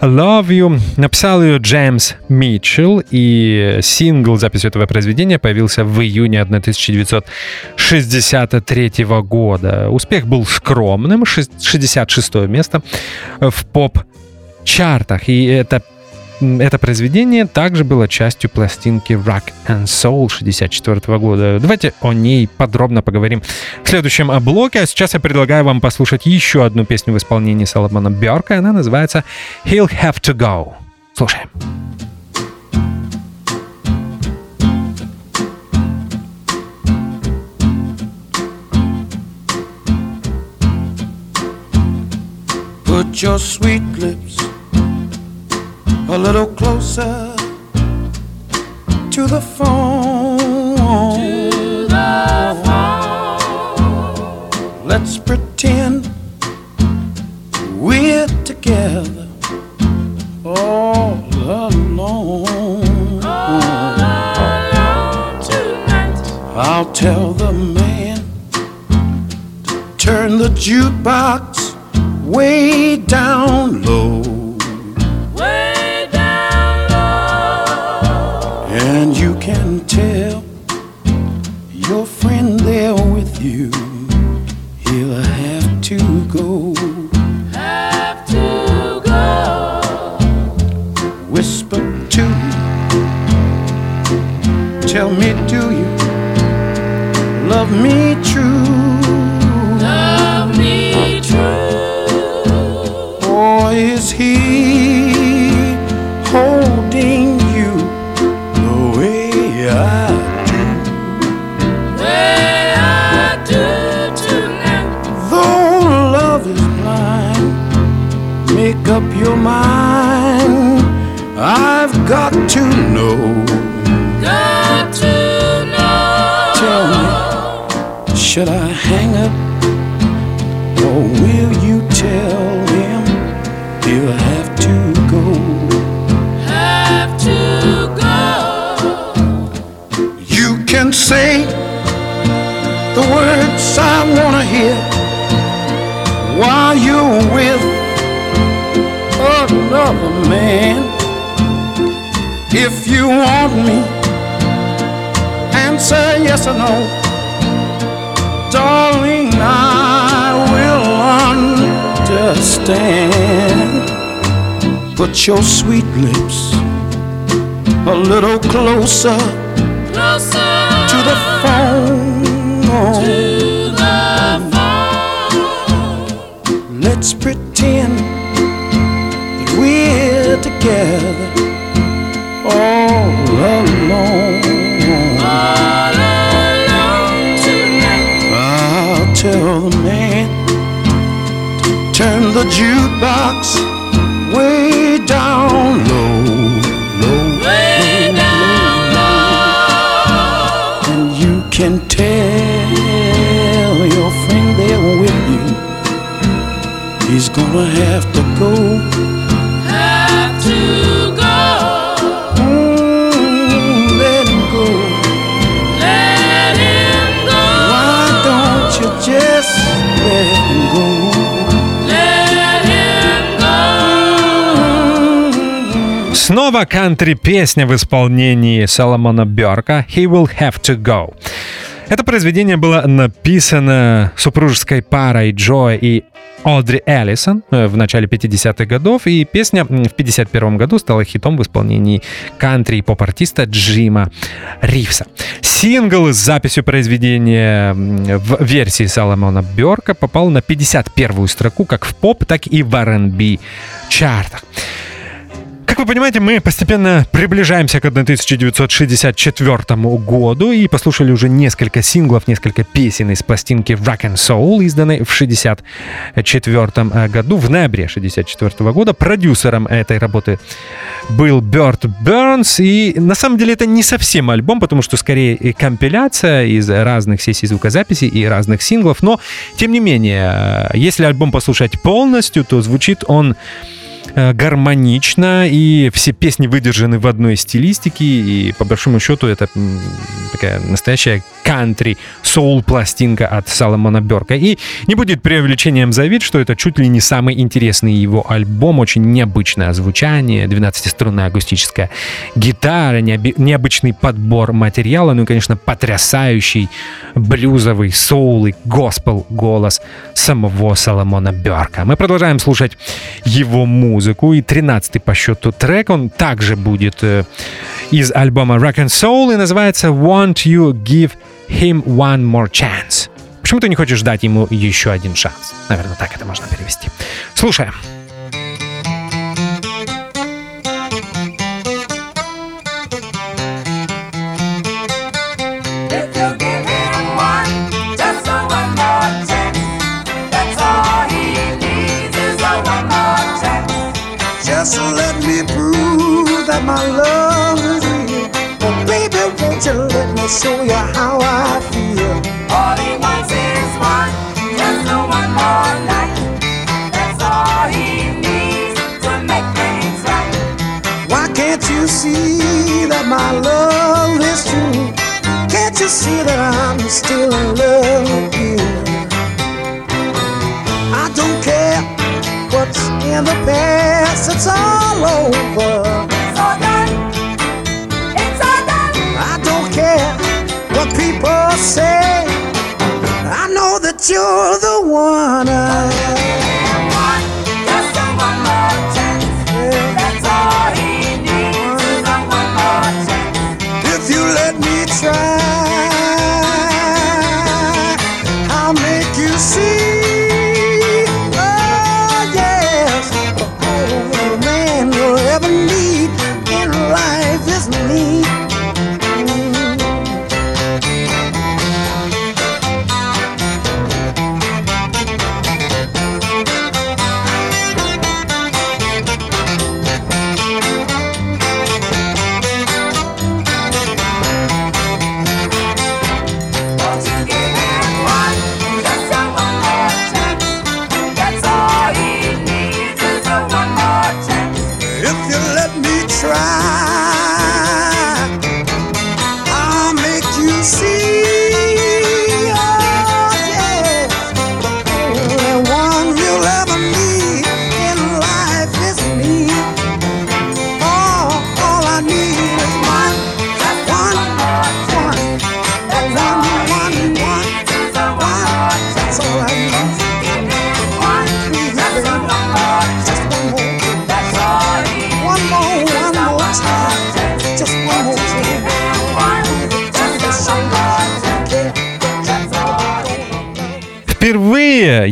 Love You. Написал ее Джеймс Митчелл, и сингл записи этого произведения появился в июне 1963 года. Успех был скромным, 66 место в поп-чартах, и это это произведение также было частью пластинки Rock and Soul 64 года. Давайте о ней подробно поговорим в следующем блоке. А сейчас я предлагаю вам послушать еще одну песню в исполнении Соломона Бёрка. Она называется He'll Have to Go. Слушаем. Put your sweet lips a little closer to the phone. Let's pretend we're together all alone. tonight. I'll tell the man to turn the jukebox way down low. Me do you love me true. Love me true. Or is he holding you the way I do? Way I do tonight. Though love is blind, make up your mind. I've got to know. Should I hang up or will you tell him he'll have to go? Have to go. You can say the words I wanna hear while you're with another man. If you want me, answer yes or no. Darling, I will understand. Put your sweet lips a little closer Closer to the phone. to the phone. Let's pretend jukebox Снова кантри-песня в исполнении Соломона Бёрка «He Will Have To Go». Это произведение было написано супружеской парой Джо и Одри Эллисон э, в начале 50-х годов, и песня в 51 году стала хитом в исполнении кантри и поп-артиста Джима Ривса. Сингл с записью произведения в версии Соломона Бёрка попал на 51-ю строку как в поп, так и в R&B чартах. Как вы понимаете, мы постепенно приближаемся к 1964 году и послушали уже несколько синглов, несколько песен из пластинки Rock and Soul, изданной в 1964 году, в ноябре 1964 года. Продюсером этой работы был Берт Бернс, и на самом деле это не совсем альбом, потому что скорее компиляция из разных сессий звукозаписи и разных синглов, но тем не менее, если альбом послушать полностью, то звучит он э, гармонично, и все песни выдержаны в одной стилистике, и по большому счету это такая настоящая кантри соул пластинка от Соломона Берка. И не будет преувеличением заявить, что это чуть ли не самый интересный его альбом, очень необычное звучание, 12-струнная акустическая гитара, необычный подбор материала, ну и, конечно, потрясающий блюзовый соул и госпел голос самого Соломона Берка. Мы продолжаем слушать его музыку, и 13-й по счету трек, он также будет э, из альбома Rock and Soul и называется Want You Give Him One More Chance. Почему ты не хочешь дать ему еще один шанс? Наверное, так это можно перевести. Слушаем. You let me show you how I feel? All he wants is one, just a one more night. That's all he needs to make things right. Why can't you see that my love is true? Can't you see that I'm still in love with you? I don't care what's in the past, it's all over. Say. I know that you're the one. I,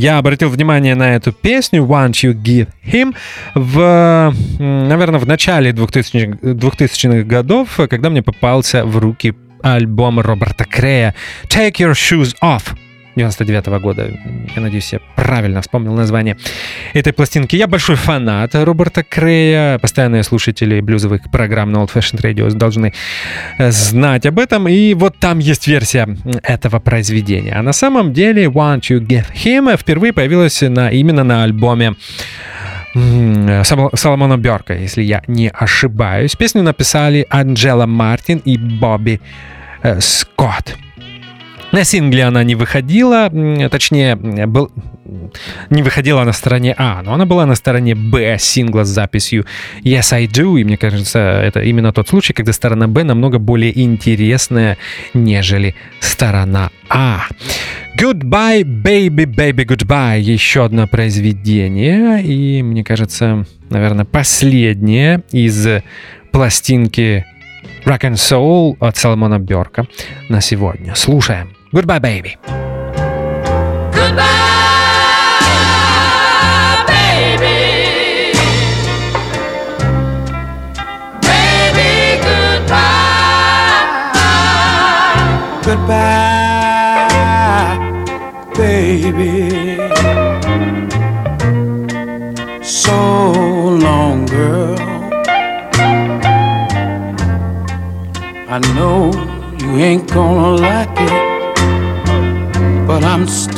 я обратил внимание на эту песню «Once You Give Him» в, наверное, в начале 2000-х, 2000-х годов, когда мне попался в руки альбом Роберта Крея «Take Your Shoes Off». 99 года. Я надеюсь, я правильно вспомнил название этой пластинки. Я большой фанат Роберта Крея. Постоянные слушатели блюзовых программ на Old Fashioned Radio должны э, знать об этом. И вот там есть версия этого произведения. А на самом деле Won't You Give Him впервые появилась на, именно на альбоме Соломона Берка, если я не ошибаюсь. Песню написали Анджела Мартин и Бобби э, Скотт. На сингле она не выходила, точнее, был, не выходила на стороне А, но она была на стороне Б сингла с записью Yes I Do, и мне кажется, это именно тот случай, когда сторона Б намного более интересная, нежели сторона А. Goodbye, baby, baby, goodbye. Еще одно произведение, и мне кажется, наверное, последнее из пластинки Rock and Soul от Соломона Берка на сегодня. Слушаем. Goodbye, baby. Goodbye, baby. Baby, goodbye. Goodbye, baby.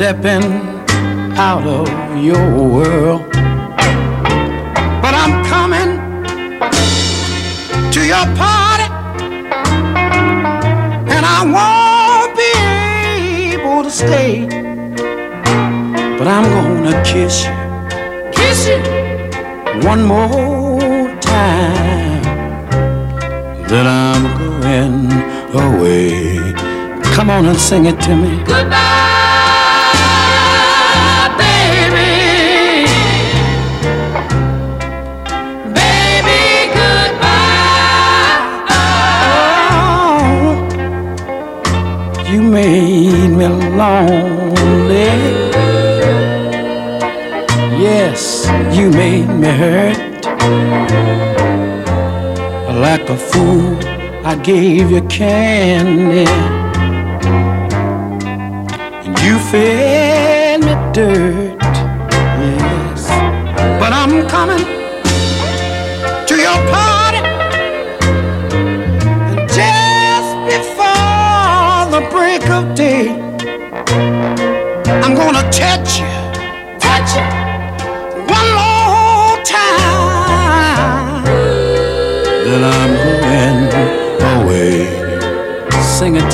Stepping out of your world. But I'm coming to your party, and I won't be able to stay. But I'm gonna kiss you, kiss you one more time. Then I'm going away. Come on and sing it to me. Goodbye, made me lonely. Yes, you made me hurt. Like a fool, I gave you candy. And you fed me dirt.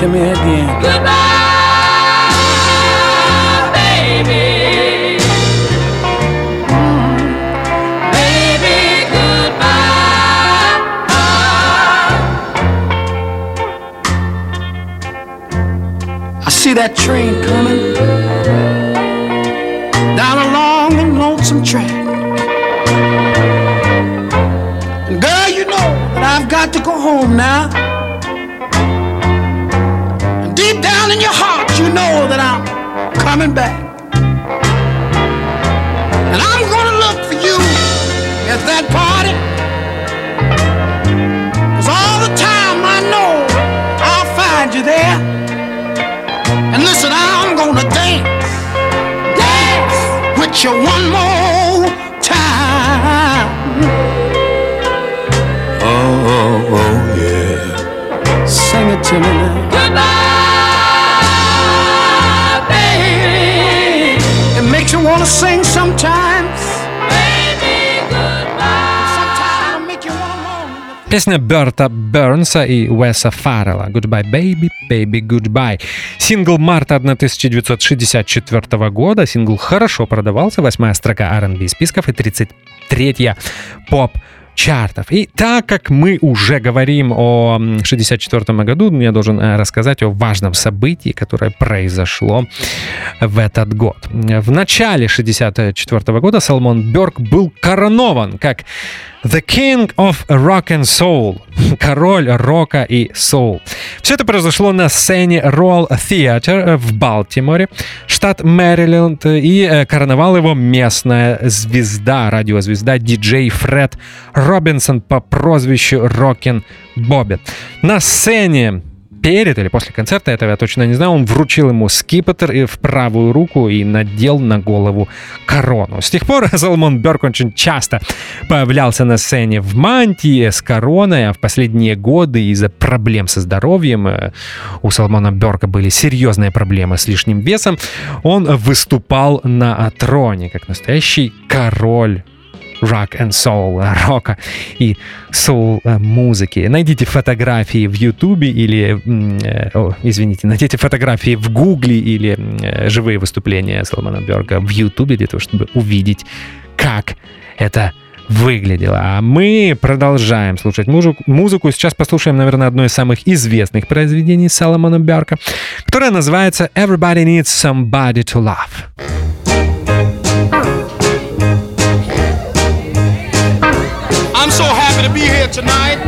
To me again. Goodbye, baby. Baby, goodbye. I see that train coming down a long and lonesome track. And girl, you know that I've got to go home now. Coming back. And I'm gonna look for you at that party. Cause all the time I know I'll find you there. And listen, I'm gonna dance, dance with you one more time. Oh, oh, oh, yeah. Sing it to me now. Wanna sing sometimes. Baby, goodbye. Sometimes it'll make you wanna moan. Песня Берта Бернса и Уэса Фаррелла «Goodbye, baby, baby, goodbye». Сингл марта 1964 года. Сингл хорошо продавался. Восьмая строка R&B списков и 33-я поп чартов. И так как мы уже говорим о 64 году, я должен э, рассказать о важном событии, которое произошло в этот год. В начале 64 года Салмон Бёрк был коронован как The King of Rock and Soul. Король рока и соул. Все это произошло на сцене Royal Theatre в Балтиморе, штат Мэриленд, и э, короновал его местная звезда, радиозвезда диджей Фред Робинсон по прозвищу Рокин Бобби. На сцене перед или после концерта, этого я точно не знаю, он вручил ему скипетр в правую руку и надел на голову корону. С тех пор Соломон Берк очень часто появлялся на сцене в мантии с короной, а в последние годы из-за проблем со здоровьем э, у Соломона Берка были серьезные проблемы с лишним весом, он выступал на троне как настоящий король rock and soul, рока и soul музыки. Найдите фотографии в Ютубе или, э, о, извините, найдите фотографии в Гугле или э, живые выступления Соломона Берга в Ютубе для того, чтобы увидеть, как это выглядело. А мы продолжаем слушать музыку. музыку. Сейчас послушаем, наверное, одно из самых известных произведений Соломона Берка, которое называется «Everybody Needs Somebody to Love». To be here tonight.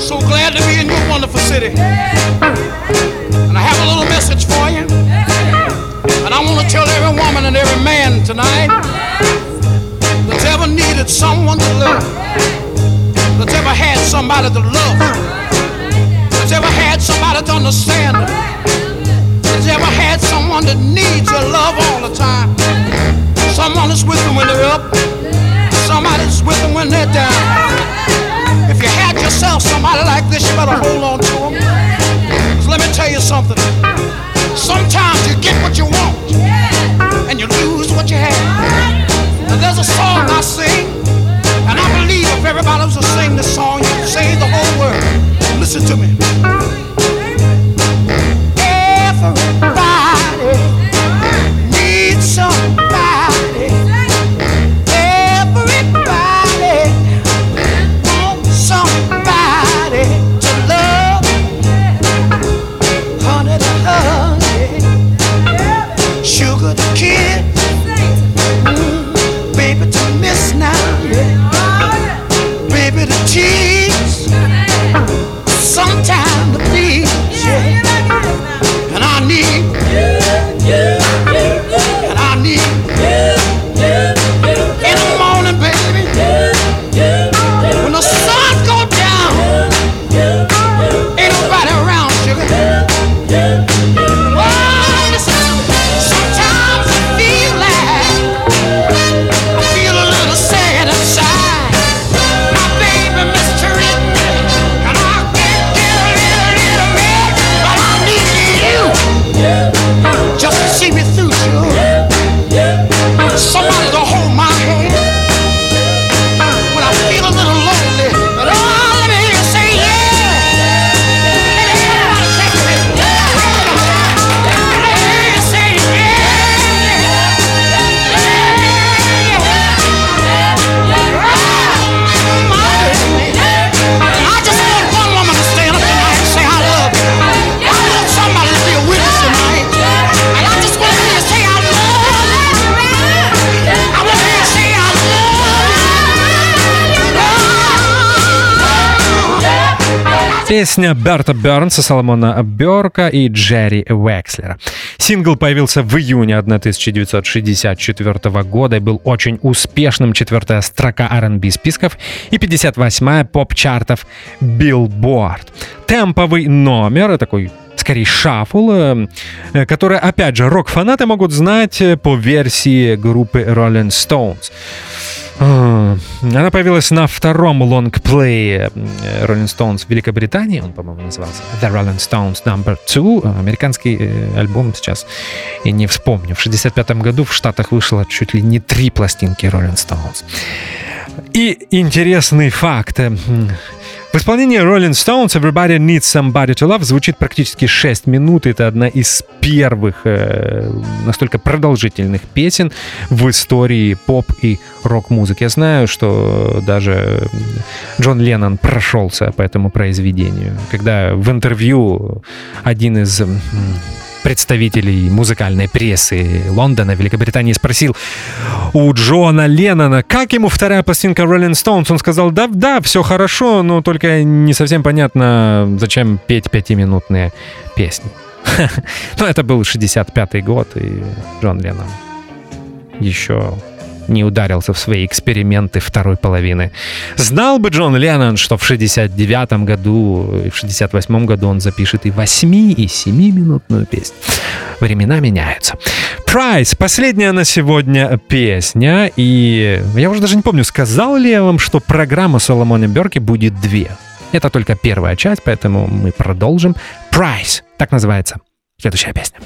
So glad to be in your wonderful city. And I have a little message for you. And I want to tell every woman and every man tonight that's ever needed someone to love, that's ever had somebody to love, that's ever had somebody to understand, that's ever had someone that needs your love all the time. Someone that's with them when they're up, somebody's with them when they're down. If you had yourself somebody like this, you better hold on to them. Cause let me tell you something. Sometimes you get what you want, and you lose what you have. And there's a song I sing, and I believe if everybody was to sing this song, you'd save the whole world. Listen to me. Everybody needs somebody. Песня Берта Бернса, Соломона Берка и Джерри Векслера. Сингл появился в июне 1964 года и был очень успешным. Четвертая строка R&B списков и 58-я поп-чартов Billboard. Темповый номер, такой скорее шафл, э, э, который, опять же, рок-фанаты могут знать э, по версии группы Rolling Stones. Она появилась на втором лонгплее э, Rolling Stones в Великобритании. Он, по-моему, назывался The Rolling Stones Number 2. Американский э, альбом сейчас я не вспомню. В 65 году в Штатах вышло чуть ли не три пластинки Rolling Stones. И интересный факт. В исполнении Rolling Stones Everybody Needs Somebody to Love звучит практически 6 минут. Это одна из первых э, настолько продолжительных песен в истории поп и рок-музыки. Я знаю, что даже Джон Леннон прошелся по этому произведению. Когда в интервью один из представителей музыкальной прессы Лондона, Великобритании спросил у Джона Леннона, как ему вторая пластинка Rolling Stones. Он сказал, да, да, все хорошо, но только не совсем понятно, зачем петь пятиминутные песни. Ну, это был 65-й год, и Джон Леннон еще не ударился в свои эксперименты второй половины. Знал бы Джон Леннон, что в 69 году и в 68 году он запишет и 8, и 7-минутную песню. Времена меняются. Price, последняя на сегодня песня. И я уже даже не помню, сказал ли я вам, что программа Соломона Берки будет две. Это только первая часть, поэтому мы продолжим. Price, так называется следующая песня.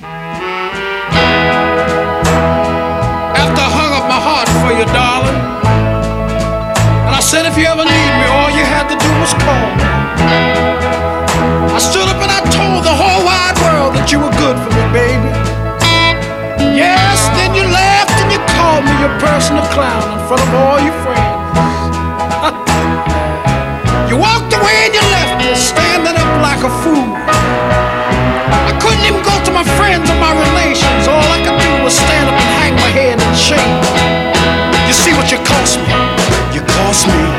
After said, if you ever need me, all you had to do was call me. I stood up and I told the whole wide world that you were good for me, baby. Yes, then you laughed and you called me your personal clown in front of all your friends. you walked away and you left me standing up like a fool. I couldn't even go to my friends or my relations. All I could do was stand up and hang my head in shame. You see what you cost me? trust me.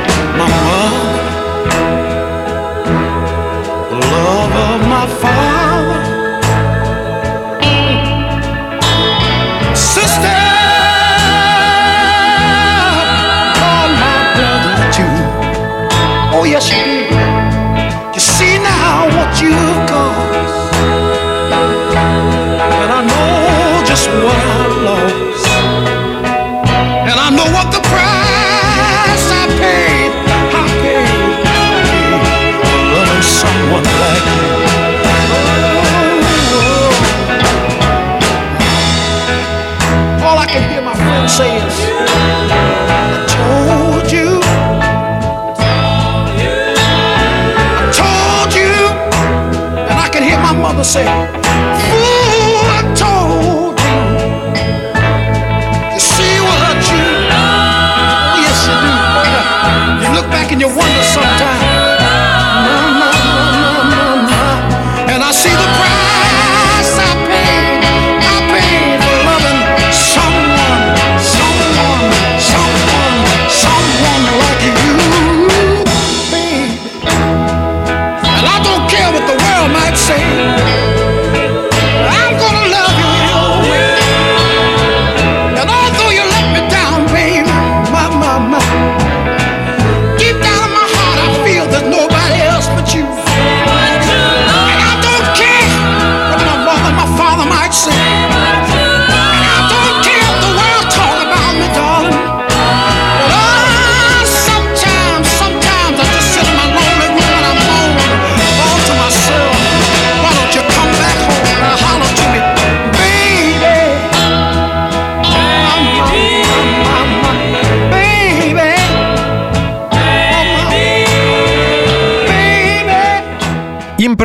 Say,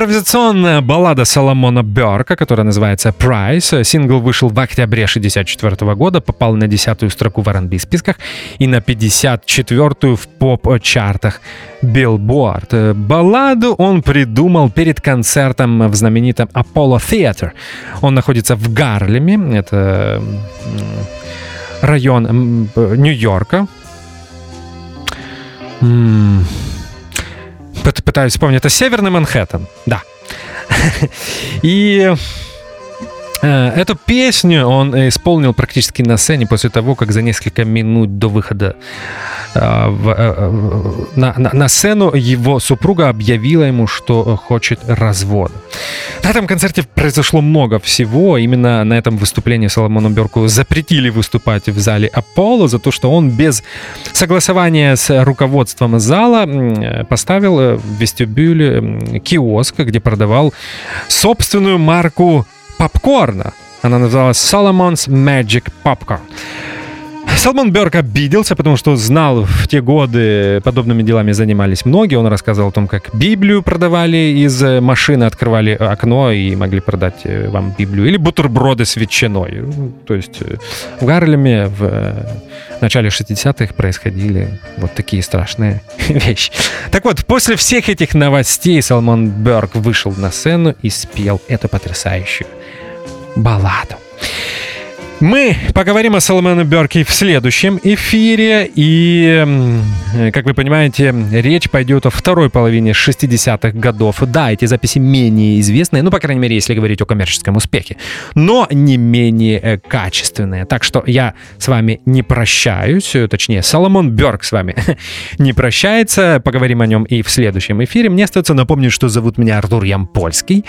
Импровизационная баллада Соломона Берка, которая называется «Price». Сингл вышел в октябре 1964 года, попал на 10-ю строку в R&B списках и на 54-ю в поп-чартах Billboard. Балладу он придумал перед концертом в знаменитом Apollo Theater. Он находится в Гарлеме, это район Нью-Йорка. Пытаюсь вспомнить. Это Северный Манхэттен. Да. И эту песню он исполнил практически на сцене после того, как за несколько минут до выхода э, э, э, на, на- на сцену его супруга объявила ему, что хочет развода. На этом концерте произошло много всего. Именно на этом выступлении Соломону Берку запретили выступать в зале Аполло за то, что он без согласования с руководством зала э, поставил э, в вестибюле киоск, где продавал собственную марку попкорна. Она называлась Solomon's Magic Popcorn. Салмон Берг обиделся, потому что знал в те годы подобными делами занимались многие. Он рассказал о том, как Библию продавали из э, машины, открывали окно и могли продать э, вам Библию. Или бутерброды с ветчиной. Ну, То есть э, в Гарлеме в э, начале 60-х происходили вот такие страшные вещи. Так вот, после всех этих новостей Салмон Берг вышел на сцену и спел эту потрясающую балладу. Мы поговорим о Соломоне Берке в следующем эфире. И, м, как вы понимаете, речь пойдет о второй половине 60-х годов. Да, эти записи менее известные, ну, по крайней мере, если говорить о коммерческом успехе, но не менее э, качественные. Так что я с вами не прощаюсь, э, точнее, Соломон Берг с вами не прощается. Поговорим о нем и в следующем эфире. Мне остается напомнить, что зовут меня Артур Ямпольский.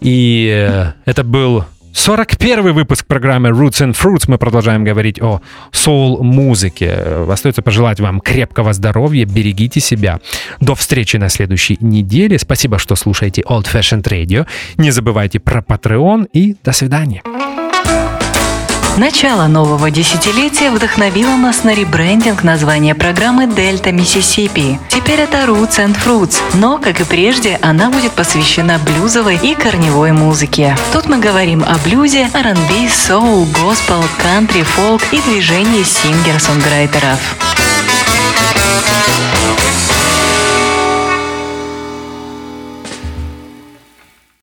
И э, это был 41 выпуск программы Roots and Fruits. Мы продолжаем говорить о соул-музыке. Остается пожелать вам крепкого здоровья, берегите себя. До встречи на следующей неделе. Спасибо, что слушаете Old Fashioned Radio. Не забывайте про Patreon и до свидания. Начало нового десятилетия вдохновило нас на ребрендинг названия программы «Дельта Миссисипи». Теперь это Roots and Fruits, но, как и прежде, она будет посвящена блюзовой и корневой музыке. Тут мы говорим о блюзе, R&B, соул, госпел, кантри, фолк и движении сингер-сонграйтеров.